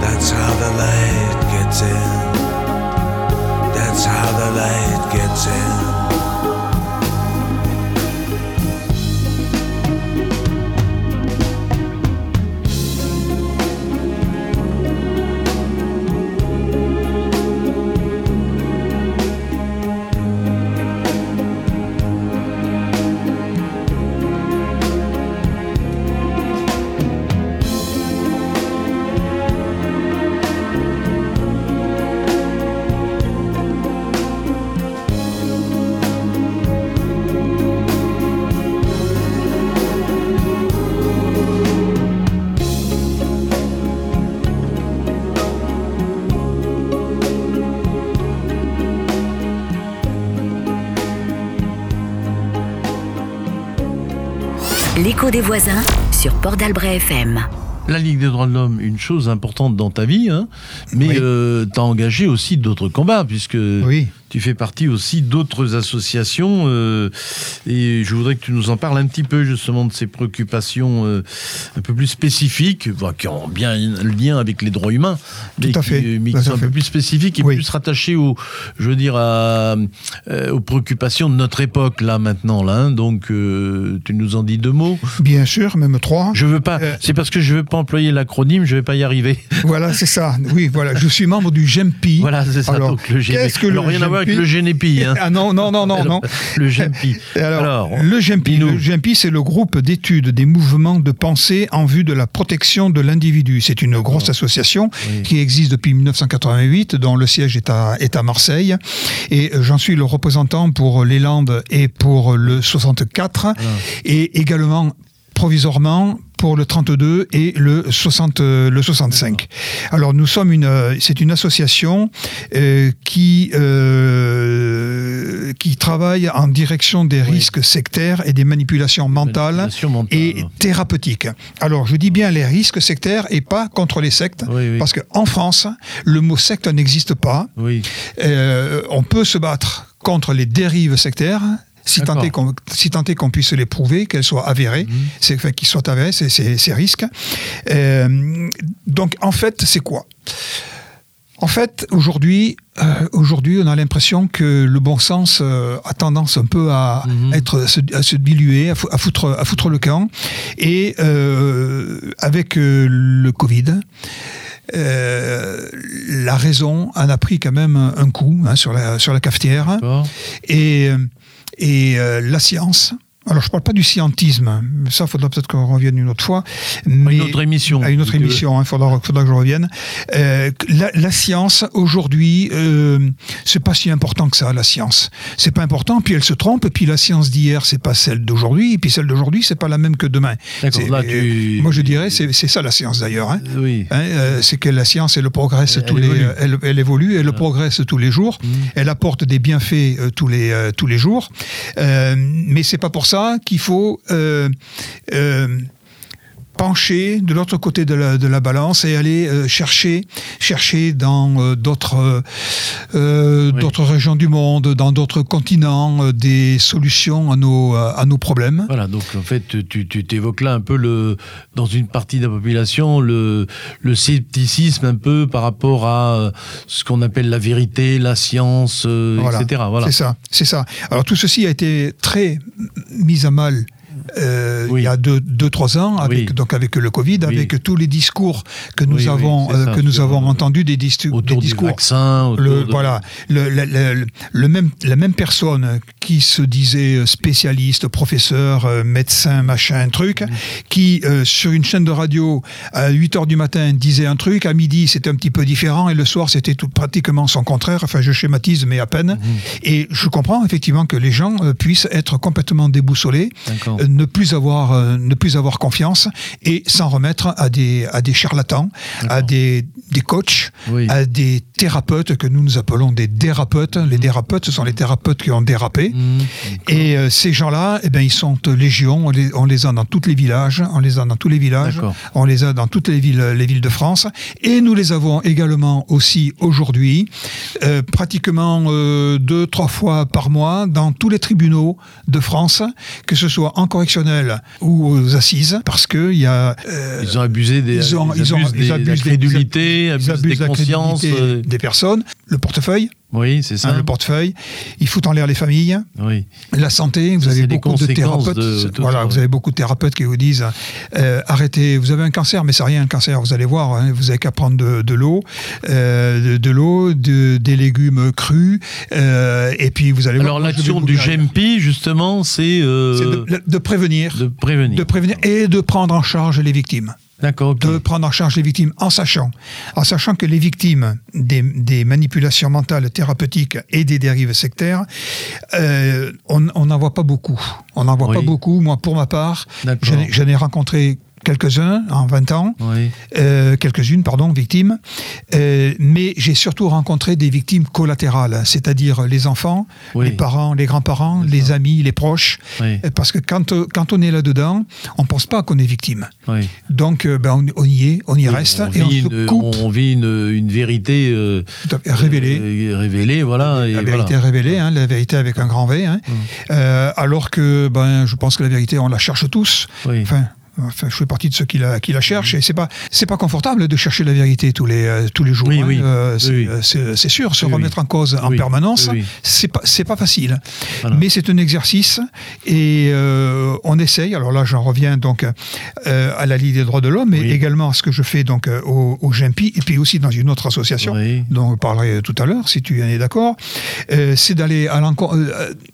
That's how the light gets in. That's how the light gets in. Des voisins sur Port d'Albret FM. La Ligue des droits de l'homme, une chose importante dans ta vie, hein, mais Oui. euh, t'as engagé aussi d'autres combats, puisque Oui. Tu fais partie aussi d'autres associations, euh, et je voudrais que tu nous en parles un petit peu justement de ces préoccupations euh, un peu plus spécifiques, enfin, qui ont bien un lien avec les droits humains, mais Tout à qui, fait, euh, mais qui tout à sont un fait. peu plus spécifiques et Oui. plus rattachées aux, je veux dire, à, euh, aux préoccupations de notre époque là maintenant là. hein. donc, euh, tu nous en dis deux mots. Bien sûr, même trois. Je veux pas. Euh, c'est parce que je veux pas employer l'acronyme, je vais pas y arriver. Voilà, c'est ça. Oui, voilà. Je suis membre du GEMPI. Voilà, c'est ça. Alors, donc le GNP. qu'est-ce que le rien à voir avec le GNP. Hein. Ah non, non, non, non, non. Le GNP. [laughs] Alors, le GEMPI, le GEMPI, c'est le groupe d'études des mouvements de pensée en vue de la protection de l'individu. C'est une grosse association Oui. qui existe depuis 1988, dont le siège est à, est à Marseille. Et euh, j'en suis le représentant pour les Landes et pour le 64, et également provisoirement pour le 32 et le 60 euh, le 65. Alors nous sommes une euh, c'est une association euh, qui euh, qui travaille en direction des risques sectaires et des manipulations mentales Manipulation mentale. et thérapeutiques. Alors je dis bien les risques sectaires et pas contre les sectes Oui, oui. parce qu'en France le mot secte n'existe pas. Euh, on peut se battre contre les dérives sectaires. Si tant, est qu'on, si puisse les prouver, qu'elles soient avérées, Mhm. c'est, enfin, qu'ils soient avérés, c'est, ces risques. Euh, donc, en fait, c'est quoi? En fait, aujourd'hui, euh, aujourd'hui, on a l'impression que le bon sens euh, a tendance un peu à Mhm. être à se, diluer, à, fou- à foutre, à foutre le camp. Et euh, avec le Covid, euh, la raison en a pris quand même un coup hein, sur, la, sur la cafetière. Et, et euh, la science. Alors, je ne parle pas du scientisme, hein, ça, il faudra peut-être qu'on revienne une autre fois. Mais, une autre émission. À une autre émission, il faudra, faudra que je revienne. Euh, la, la science, aujourd'hui, euh, c'est pas si important que ça, la science. C'est pas important, puis elle se trompe, puis la science d'hier, c'est pas celle d'aujourd'hui, et puis celle d'aujourd'hui, c'est pas la même que demain. Là, euh, Moi, je dirais, c'est ça la science d'ailleurs. Hein. Oui. Hein, euh, c'est que la science, elle progresse Elle- tous elle les, évolue. elle, elle évolue, elle progresse tous les jours, Mhm. elle apporte des bienfaits tous les tous les jours, mais c'est pas pour ça qu'il faut euh, euh, pencher de l'autre côté de la, de la balance et aller euh, chercher, chercher dans euh, d'autres euh, Oui. d'autres régions du monde, dans d'autres continents, des solutions à nos, à nos problèmes. Voilà, donc en fait, tu, tu t'évoques là un peu le, dans une partie de la population le, le scepticisme un peu par rapport à ce qu'on appelle la vérité, la science, Voilà. etc. Voilà. C'est ça, c'est ça. Alors tout ceci a été très mis à mal. Euh, Oui. Il y a deux, deux trois ans, avec, Oui. donc avec le Covid, Oui. avec tous les discours que nous avons, euh, ça, que nous avons entendus, des, dis- discours vaccin, autour le, de- voilà, le, le- le- le même, la même personne qui se disait spécialiste, professeur, euh, médecin, machin, truc, qui euh, sur une chaîne de radio à 8 heures du matin disait un truc, à midi c'était un petit peu différent et le soir c'était tout pratiquement son contraire. Enfin, je schématise mais à peine. Et je comprends effectivement que les gens euh, puissent être complètement déboussolés, euh, ne plus avoir, euh, ne plus avoir confiance et s'en remettre à des, à des charlatans, à des, des coachs, Oui. à des thérapeutes que nous nous appelons des dérapeutes. Les dérapeutes, ce sont les thérapeutes qui ont dérapé. Mmh. Et euh, ces gens-là, eh ben, ils sont légion. On les, on les a dans tous les villages. On les a dans tous les villages. On les a dans toutes les villes, les villes de France. Et nous les avons également aussi aujourd'hui, euh, pratiquement deux, trois fois par mois, dans tous les tribunaux de France, que ce soit en correctionnel ou aux assises, parce que il y a euh, Ils ont abusé des, ils ont- ils abusent des- des- des de la consciences. euh, des personnes, le portefeuille, Oui, c'est ça. hein, le portefeuille, ils foutent en l'air les familles, oui. la santé. Vous Ça, avez beaucoup de thérapeutes. de voilà, ça, vous avez beaucoup de thérapeutes qui vous disent euh, arrêtez. Vous avez un cancer, mais c'est rien un cancer. Vous allez voir. hein, vous avez qu'à prendre de, de l'eau, euh, de, l'eau, de- des légumes crus, euh, et puis vous allez Alors l'action du. GMP, justement, c'est euh, c'est de, de prévenir, de prévenir. de prévenir et de prendre en charge les victimes. D'accord, de prendre en charge les victimes en sachant, en sachant que les victimes des, des manipulations mentales thérapeutiques et des dérives sectaires, euh, on n'en voit pas beaucoup. On n'en voit Oui. pas beaucoup. Moi, pour ma part, j'en ai rencontré quelques-uns en 20 ans, Oui. euh, quelques-unes, pardon, victimes, Euh, mais j'ai surtout rencontré des victimes collatérales, c'est-à-dire les enfants, Oui. les parents, les grands-parents, les amis, les proches, Oui. Euh, parce que quand, quand on est là-dedans, on pense pas qu'on est victime. Donc, ben, on, on y est, on y reste, on et on vit, se une, coupe, on vit une, une vérité euh, révélée. révélée, voilà. et la voilà. vérité révélée, hein, la vérité avec un grand V. hein. Euh, alors que, ben, je pense que la vérité, on la cherche tous. Enfin, Enfin, je fais partie de ceux qui la, qui la cherchent et c'est pas c'est pas confortable de chercher la vérité tous les euh, tous les jours. Oui, hein. oui. Euh, c'est Oui, oui. euh, c'est- sûr, se remettre en cause en permanence, c'est pas c'est pas facile. Voilà. Mais c'est un exercice et euh, on essaye. Alors là, j'en reviens donc euh, à la Ligue des droits de l'homme, mais Oui. également à ce que je fais donc au, au et puis aussi dans une autre association dont je parlerai tout à l'heure, si tu en es d'accord. C'est d'aller à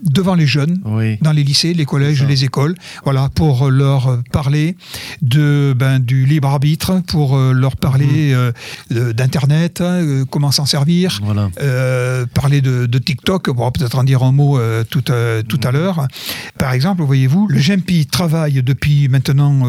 devant les jeunes dans les lycées, les collèges, les écoles, voilà, pour leur parler de, ben, du libre arbitre, pour euh, leur parler euh, de- d'Internet, euh, comment s'en servir, Voilà. euh, parler de, de TikTok, on pourra peut-être en dire un mot euh, tout, euh, tout à l'heure. Par exemple, voyez-vous, le GMPI travaille depuis maintenant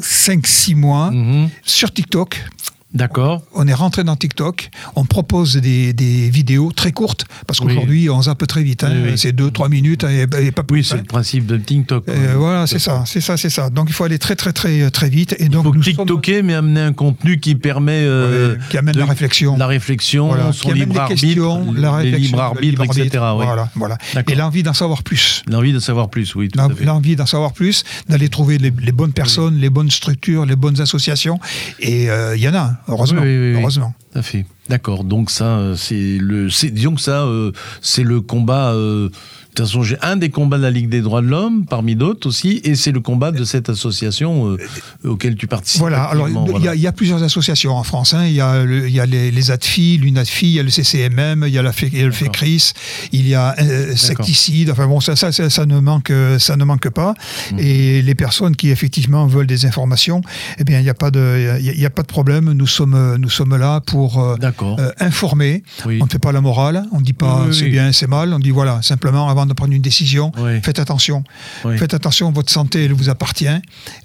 5-6 mois Mhm. sur TikTok. D'accord. On est rentré dans TikTok, on propose des, des vidéos très courtes, parce Oui. qu'aujourd'hui on zappe très vite, hein, Oui, oui. c'est 2-3 minutes et, et pas plus. Oui, c'est hein. le principe de TikTok. Euh, voilà, c'est ça, c'est ça, c'est ça. Donc il faut aller très très très très vite et Il donc faut TikToker, mais amener un contenu qui permet euh, qui amène de- la réflexion. la réflexion, Voilà, son libre les arbitre, questions, la les réflexion, libres le arbitres, libre etc. arbitre. oui. Voilà. Et l'envie d'en savoir plus. L'envie de savoir plus, oui. L'envie d'en savoir plus, d'aller trouver les, les bonnes personnes, les bonnes structures, les bonnes associations. Et euh, il y en a, heureusement. Oui, oui, heureusement. Tout à fait. D'accord. Donc ça, euh, c'est le, c'est, disons que ça, euh, c'est le combat. euh, de toute façon, j'ai un des combats de la Ligue des droits de l'homme, parmi d'autres aussi, et c'est le combat de cette association euh, auquel tu participes. Voilà, alors il y, voilà. a- il y a plusieurs associations en France. hein. Il y a, le- y a les, les ADFI, l'UNADFI, il y a le CCMM, il y a la y a le. FECRIS, il y a euh, Secticide. Enfin bon, ça, ça, ça, ça ne manque, ça ne manque pas. Mmh. Et les personnes qui effectivement veulent des informations, eh bien, il n'y a pas de, y a, pas de problème. Nous sommes, nous sommes là pour euh, euh, informer. Oui. On ne fait pas la morale, on ne dit pas Oui, oui, c'est bien, c'est mal, on dit voilà, simplement avant de prendre une décision, Oui. faites attention. Oui. Faites attention, votre santé, elle vous appartient,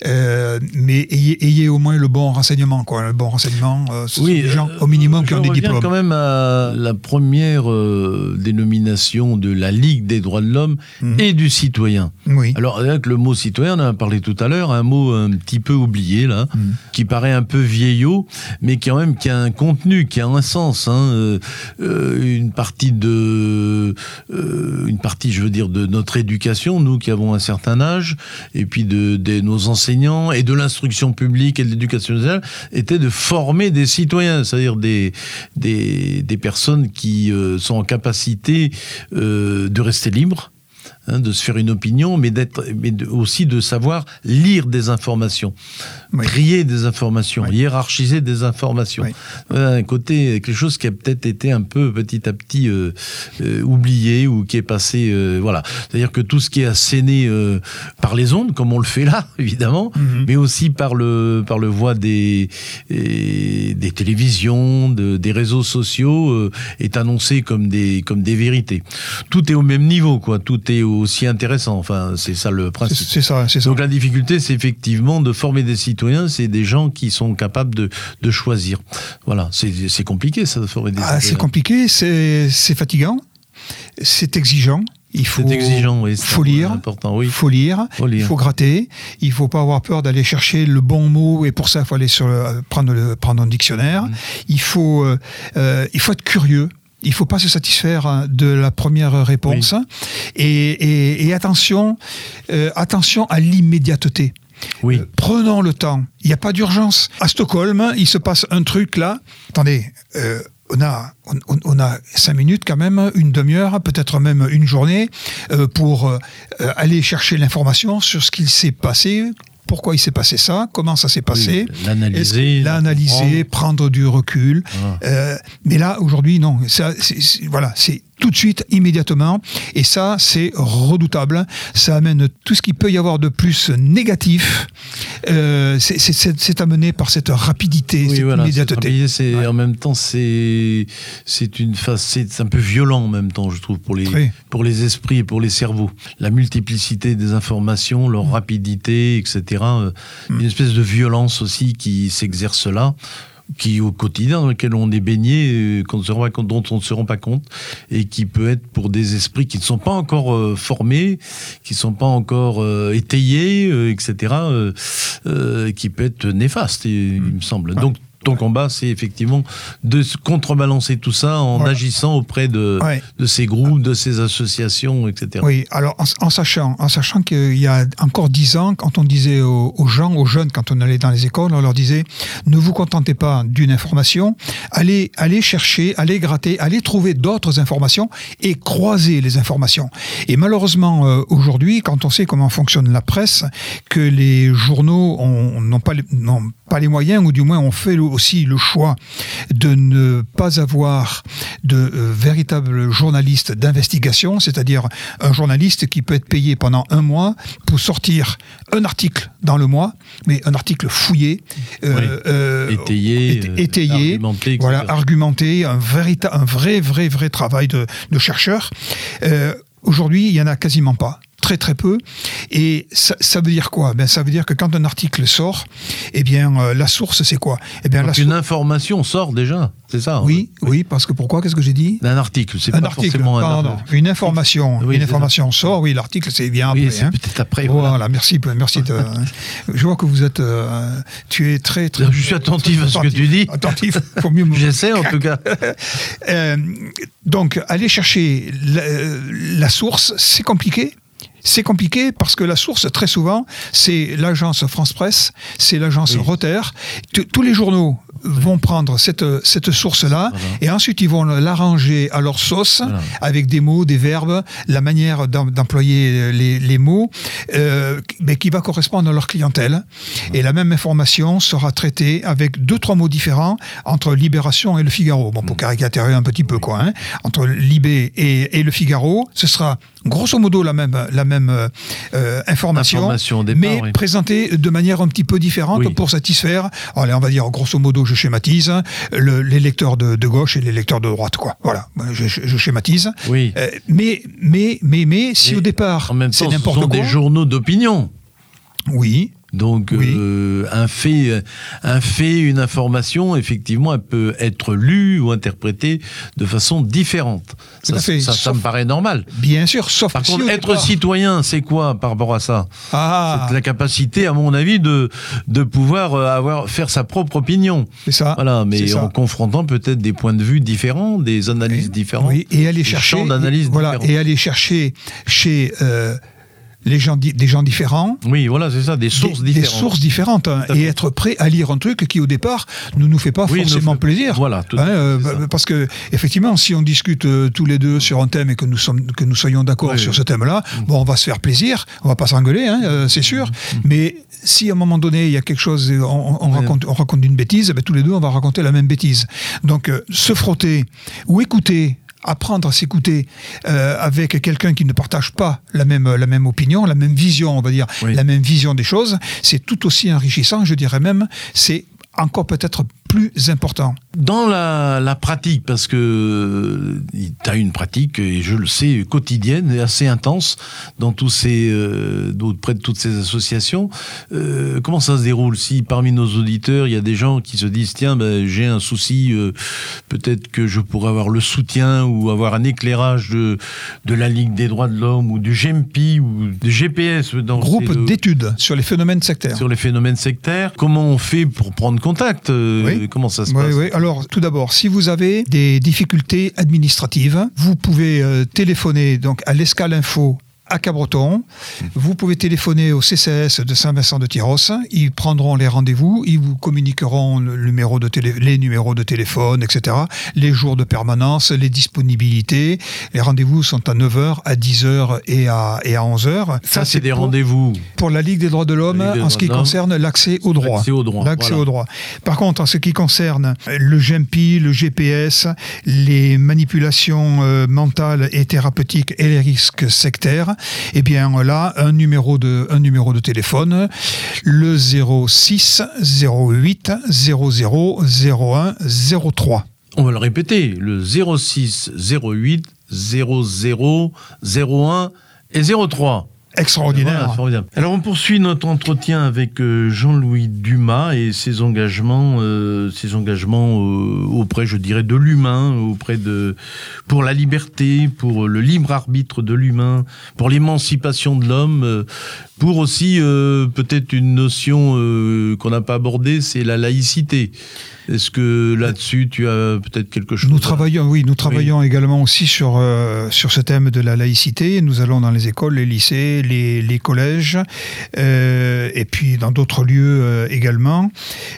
euh, mais ayez, ayez au moins le bon renseignement. Quoi. Le bon renseignement, euh, sont des gens euh, au minimum qui ont des diplômes. quand même à la première euh, dénomination de la Ligue des droits de l'homme Mhm. et du citoyen. Oui. Alors, avec le mot citoyen, on en a parlé tout à l'heure, un mot un petit peu oublié, là, Mhm. qui paraît un peu vieillot, mais qui, quand même, qui a un contenu, qui a un sens. hein. Euh, une partie de. euh, une partie, je veux dire, de notre éducation, nous qui avons un certain âge, et puis de, nos enseignants, et de l'instruction publique et de l'éducation nationale, était de former des citoyens, c'est-à-dire des, des, des personnes qui euh, sont en capacité euh, de rester libres hein, de se faire une opinion, mais, d'être, mais de- aussi de savoir lire des informations, Oui. trier des informations, Oui. hiérarchiser des informations. Oui. Voilà, un côté, quelque chose qui a peut-être été un peu petit à petit euh, euh, oublié ou qui est passé. euh, voilà. C'est-à-dire que tout ce qui est asséné par les ondes, comme on le fait là, [laughs] évidemment, Mhm. mais aussi par le, par le voie des, des télévisions, de- des réseaux sociaux, est annoncé comme des, comme des vérités. Tout est au même niveau, quoi. Tout est aussi intéressant. Enfin, c'est ça le principe. c'est ça, c'est ça. Donc la difficulté, c'est effectivement de former des citoyens, c'est des gens qui sont capables de, de choisir. Voilà, c'est compliqué ça de former des Ah, c'est compliqué, c'est fatigant, c'est exigeant. Il faut, exigeant, oui. faut lire. important, oui. faut lire, Faut lire. il faut gratter, il faut pas avoir peur d'aller chercher le bon mot et pour ça il faut aller sur le, prendre, le, prendre un dictionnaire. Mm. Il, faut, euh, euh, il faut être curieux. Il faut pas se satisfaire hein, de la première réponse et, et- et attention, euh, attention à l'immédiateté. Oui. Euh, prenons le temps. Il n'y a pas d'urgence. À Stockholm, il se passe un truc là. Attendez, euh, on a, on, a cinq minutes quand même, une demi-heure, peut-être même une journée, euh, pour euh, aller chercher l'information sur ce qu'il s'est passé, pourquoi il s'est passé ça, comment ça s'est passé. Oui, l'analyser, L'analyser, prendre du recul. Voilà. Euh, mais là, aujourd'hui, non. Ça, voilà, c'est tout de suite, immédiatement. Et ça, c'est redoutable. Ça amène tout ce qu'il peut y avoir de plus négatif. Euh, c'est- amené par cette rapidité, Oui, cette voilà, immédiateté. c'est Ouais. en même temps c'est une phase c'est un peu violent en même temps je trouve pour les Oui. pour les esprits et pour les cerveaux la multiplicité des informations Mm. leur rapidité etc euh, une espèce de violence aussi qui s'exerce là qui au quotidien dans lequel on est baigné euh, qu'on ne se rend pas compte- dont on ne se rend pas compte et qui peut être pour des esprits qui ne sont pas encore euh, formés qui ne sont pas encore euh, étayés etc qui peut être néfaste il me semble. Donc ton combat, c'est effectivement de contrebalancer tout ça en Voilà. agissant auprès de, Ouais. de ces groupes, de ces associations, etc. Oui, alors en, en sachant, en sachant qu'il y a encore dix ans, quand on disait aux, aux gens, aux jeunes, quand on allait dans les écoles, on leur disait ne vous contentez pas d'une information, allez, allez chercher, allez gratter, allez trouver d'autres informations et croiser les informations. Et malheureusement, euh, aujourd'hui, quand on sait comment fonctionne la presse, que les journaux ont- n'ont pas, pas les moyens, ou du moins ont fait le- aussi le choix de ne pas avoir de euh, véritables journalistes d'investigation, c'est-à-dire un journaliste qui peut être payé pendant un mois pour sortir un article dans le mois, mais un article fouillé, euh, Oui. euh, Étayé, éta- étayé, argumenté, voilà, argumenté, un, un vrai, vrai, vrai travail de, de chercheur. Aujourd'hui, il y en a quasiment pas. Très très peu. Et ça, ça veut dire quoi? Ben, Ça veut dire que quand un article sort, eh bien, euh, la source, c'est quoi? Eh bien, Donc une information sort déjà, c'est ça Oui, oui, parce que pourquoi? Qu'est-ce que j'ai dit? Un article, c'est un pas article, forcément un pardon. article. Une information, Oui, une information sort, oui, l'article c'est bien Oui, après. hein. peut-être après. Voilà, voilà. merci, merci de. [laughs] je vois que vous êtes, euh, tu es très, très. Je suis attentif à ce que tu dis. Attentif, faut mieux. [laughs] me- J'essaie en [laughs] tout cas. Euh, donc, aller chercher la, la source, c'est compliqué? C'est compliqué parce que la source, très souvent, c'est l'agence France Presse, c'est l'agence Oui. Reuters. Tous les journaux vont prendre cette, cette source-là Voilà. et ensuite ils vont l'arranger à leur sauce Voilà. avec des mots, des verbes, la manière d'em- d'employer les, les mots euh, mais qui va correspondre à leur clientèle. Et la même information sera traitée avec deux, trois mots différents entre Libération et le Figaro. Bon, Mm. pour caricaturer un petit peu, quoi. hein. Entre Libé et, et le Figaro, ce sera grosso modo la même, la même euh, information, Information départ, mais oui. présentée de manière un petit peu différente Oui. pour satisfaire, allez, on va dire grosso modo, je schématise, le- les lecteurs de, de gauche et les lecteurs de droite, quoi. Voilà, je, je- je schématise. Oui. Euh, mais, mais, mais, mais, si Mais au départ, c'est n'importe sont quoi. des journaux d'opinion. Oui, Donc Oui. euh, un fait, un fait, une information, effectivement, elle peut être lue ou interprétée de façon différente. Ça, me paraît normal. bien sûr, sauf Par contre, être départ- citoyen, c'est quoi par rapport à ça? Ah, C'est la capacité, à mon avis, de de pouvoir euh, avoir faire sa propre opinion. c'est ça. Voilà, mais ça. en confrontant peut-être des points de vue différents, des analyses différentes. Oui, et aller des chercher, champs d'analyse voilà, différents. et aller chercher chez euh, les gens, des gens différents. Oui, voilà, c'est ça, des sources des, des différentes. sources différentes hein, et être prêt à lire un truc qui au départ ne nous fait pas Oui, forcément fait- plaisir. Voilà, tout Hein, euh, parce que effectivement si on discute euh, tous les deux sur un thème et que nous sommes que nous soyons d'accord Oui, sur oui. ce thème-là bon on va se faire plaisir on va pas s'engueuler hein, euh, c'est sûr. Mais si à un moment donné il y a quelque chose on, on- raconte on raconte une bêtise ben, tous les deux on va raconter la même bêtise. Donc se frotter ou écouter apprendre à s'écouter euh, avec quelqu'un qui ne partage pas la même, la même opinion, la même vision, on va dire, Oui. la même vision des choses, c'est tout aussi enrichissant, je dirais même, c'est encore peut-être plus important. Dans la, la pratique, parce que tu as une pratique, et je le sais, quotidienne et assez intense dans tous ces, euh, auprès de toutes ces associations, euh, comment ça se déroule? Si parmi nos auditeurs, il y a des gens qui se disent tiens, ben, j'ai un souci, euh, peut-être que je pourrais avoir le soutien ou avoir un éclairage de, de la Ligue des droits de l'homme ou du GMPI ou du GPS dans Groupe euh, d'études sur les phénomènes sectaires. sur les phénomènes sectaires. Comment on fait pour prendre contact euh, Oui. Comment ça se Oui, passe oui. Alors, tout d'abord, si vous avez des difficultés administratives, vous pouvez euh, téléphoner donc à l'escale info à Cabreton. Vous pouvez téléphoner au CCS de Saint-Vincent-de-Tyros. Ils prendront les rendez-vous. Ils vous communiqueront le numéro de télé- les numéros de téléphone, etc. Les jours de permanence, les disponibilités. Les rendez-vous sont à 9h, à 10h et à, et à 11h. Ça, c'est des rendez-vous. pour la Ligue des droits de l'homme en ce qui droits de concerne l'accès au droit. L'accès au droit, L'accès voilà. au droit. Par contre, en ce qui concerne le GEMPI, le GPS, les manipulations euh, mentales et thérapeutiques et les risques sectaires, eh bien là, un numéro de, un numéro de téléphone, le 06 08 00 01 03. On va le répéter, le 06 08 00 01 et 03. Extraordinaire. Alors on poursuit notre entretien avec euh, Jean-Louis Dumas et ses engagements, euh, ses engagements euh, auprès, je dirais, de l'humain, auprès de pour la liberté, pour le libre arbitre de l'humain, pour l'émancipation de l'homme, euh, pour aussi euh, peut-être une notion euh, qu'on n'a pas abordée, c'est la laïcité. Est-ce que là-dessus tu as peut-être quelque chose Nous travaillons, oui, nous travaillons également aussi sur, euh, sur ce thème de la laïcité. Nous allons dans les écoles, les lycées, les, les collèges, et puis dans d'autres lieux également.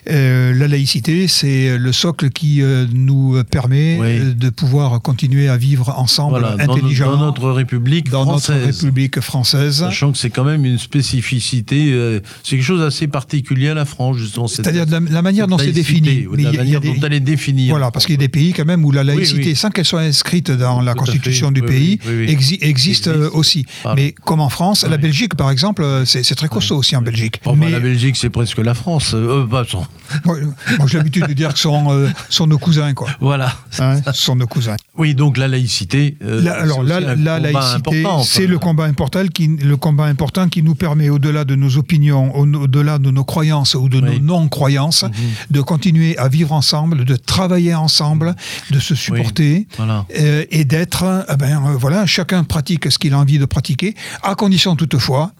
La laïcité, c'est le socle qui nous permet Oui. de pouvoir continuer à vivre ensemble Voilà, intelligemment dans notre République dans notre française. République française. Sachant que c'est quand même une spécificité, euh, c'est quelque chose d'assez particulier à la France, justement. C'est-à-dire la, la manière dont c'est défini. Mais la il y a- il y a manière des- dont elle est définie. Voilà, parce qu'il y a des pays quand même où la laïcité, oui. sans qu'elle soit inscrite dans la constitution fait. du Oui, pays, exi- existe, euh, Existe. aussi. Mais comme en France, la. Belgique par exemple, euh, c'est très costaud aussi en Belgique. Bon, bah, la Belgique, c'est presque la France. Euh, bah, son- moi, moi, j'ai l'habitude de dire que ce sont, euh, sont nos cousins, quoi. Voilà. Hein, ce sont nos cousins. Oui, donc la laïcité. La- alors c'est là, la laïcité, c'est le combat important qui, le combat important qui nous permet, au-delà de nos opinions, au- au-delà de nos croyances ou de Oui. nos non-croyances, Mhm. de continuer à vivre ensemble, de travailler ensemble, de se supporter. Voilà. euh, et d'être, euh, ben euh, voilà, chacun pratique ce qu'il a envie de pratiquer, à condition toutefois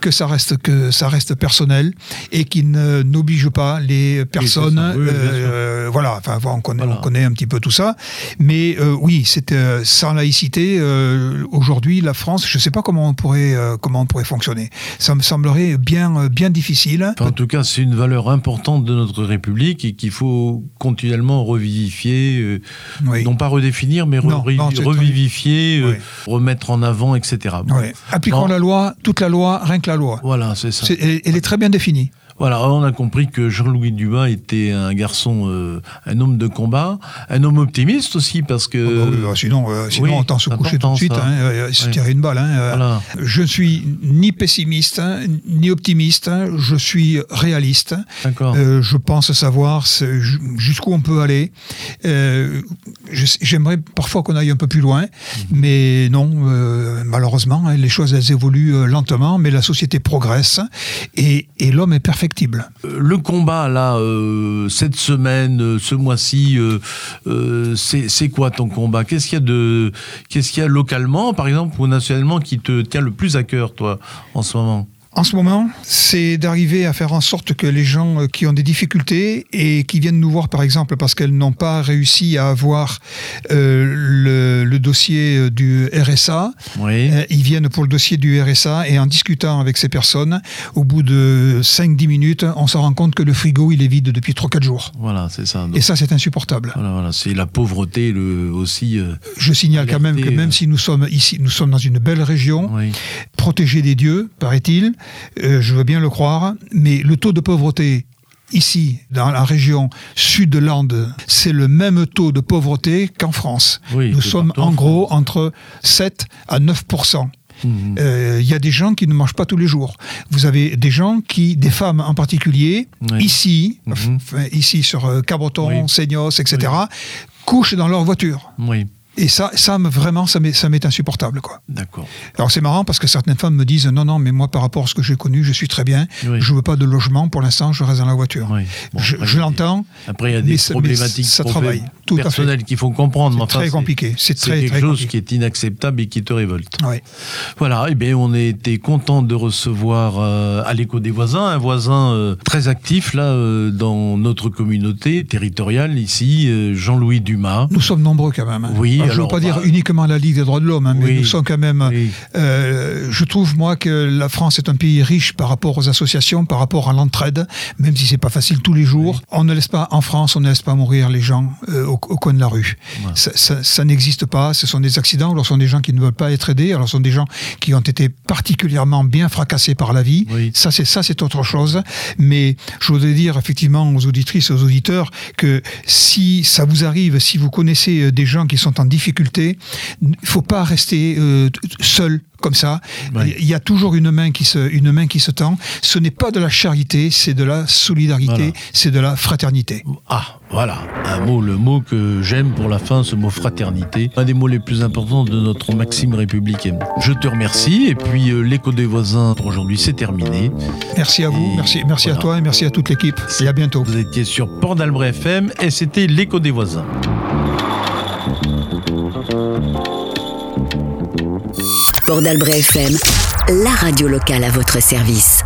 que ça reste que ça reste personnel et qu'il ne n'oblige pas les personnes. Oui, oui, euh, voilà, enfin on connaît, Voilà. on connaît un petit peu tout ça, mais euh, oui, c'est euh, sans laïcité euh, aujourd'hui la France, je sais pas comment on pourrait comment on pourrait fonctionner. Ça me semblerait bien bien difficile. Enfin, en tout cas, c'est une valeur importante de notre République et qu'il faut continuellement revivifier, Oui. non pas redéfinir, mais re- Non, revivifier, remettre en avant, etc. Bon. Appliquons Non. la loi, toute la loi, rien que la loi. Voilà, c'est ça. C'est- elle, elle est très bien définie. Voilà, on a compris que Jean-Louis Dumas était un garçon, euh, un homme de combat, un homme optimiste aussi, parce que... Ah bah bah sinon, euh, sinon oui, autant se coucher tout de suite, hein, euh, se tirer une balle. hein, Voilà. Je suis ni pessimiste, hein, ni optimiste, hein, je suis réaliste. Je pense savoir jusqu'où on peut aller. J'aimerais parfois qu'on aille un peu plus loin, Mhm. mais non, malheureusement, les choses elles évoluent lentement, mais la société progresse et, et l'homme est perfectible. Euh, Le combat, là, euh, cette semaine, euh, ce mois-ci, c'est quoi ton combat? Qu'est-ce qu'il y a de, qu'est-ce qu'il y a localement, par exemple, ou nationalement, qui te tient le plus à cœur, toi, en ce moment? En ce moment, c'est d'arriver à faire en sorte que les gens euh, qui ont des difficultés et qui viennent nous voir, par exemple, parce qu'elles n'ont pas réussi à avoir euh, le, le dossier euh, du RSA, Oui. euh, ils viennent pour le dossier du RSA et en discutant avec ces personnes, au bout de 5-10 minutes, on se rend compte que le frigo, il est vide depuis 3-4 jours. Voilà, c'est ça. Donc, Et ça, c'est insupportable. voilà, voilà, c'est la pauvreté, le, aussi. euh, Je signale quand même que même si nous sommes ici, nous sommes dans une belle région, oui. protégé des dieux, paraît-il. Euh, je veux bien le croire, mais le taux de pauvreté ici, dans la région sud de l'Ande, c'est le même taux de pauvreté qu'en France. Oui, Nous sommes en gros entre 7 à 9 Mhm. euh, il y a des gens qui ne mangent pas tous les jours. Vous avez des gens qui, des femmes en particulier, Oui. ici, enfin, ici sur euh, Cabreton, Oui. Seignos, etc., couchent dans leur voiture. Oui, Et ça, ça me- vraiment, ça m'est insupportable, quoi. d'accord. Alors c'est marrant parce que certaines femmes me disent non non mais moi par rapport à ce que j'ai connu je suis très bien Oui. je veux pas de logement pour l'instant je reste dans la voiture Oui. Bon, je, l'entends Après, il y a des mais problématiques ça travaille, tout personnelles qu'il faut comprendre. C'est très compliqué, c'est très, quelque très chose compliqué. qui est inacceptable et qui te révolte. Ouais. Voilà, et bien on était content de recevoir euh, à l'écho des voisins un voisin euh, très actif là euh, dans notre communauté territoriale ici, Jean-Louis Dumas. nous sommes nombreux quand même hein. Oui, Alors, je ne veux pas dire uniquement la Ligue des droits de l'homme hein, mais Oui. nous sommes quand même Oui. euh, je trouve moi que la France est un pays riche par rapport aux associations par rapport à l'entraide même si c'est pas facile tous les jours on ne laisse pas en France on ne laisse pas mourir les gens euh, au, au coin de la rue Voilà. ça, ça- ça n'existe pas. Ce sont des accidents, alors ce sont des gens qui ne veulent pas être aidés, alors ce sont des gens qui ont été particulièrement bien fracassés par la vie. Oui. Ça, c'est ça, c'est autre chose. Mais je voudrais dire effectivement aux auditrices, aux auditeurs, que si ça vous arrive, si vous connaissez euh, des gens qui sont en difficulté, il faut pas rester euh, seul comme ça. Oui. Il y a toujours une main qui se, une main qui se tend. Ce n'est pas de la charité, c'est de la solidarité, Voilà. c'est de la fraternité. Ah, voilà, un mot, le mot que j'aime pour la fin, ce mot fraternité, un des mots les plus importants de notre maxime républicaine. Je te remercie, et puis euh, l'écho des voisins pour aujourd'hui, c'est terminé. Merci à vous, merci, merci voilà. à toi et merci à toute l'équipe. Et à bientôt. Vous étiez sur Port d'Albret FM, et c'était l'écho des voisins. Port d'Albret FM, la radio locale à votre service.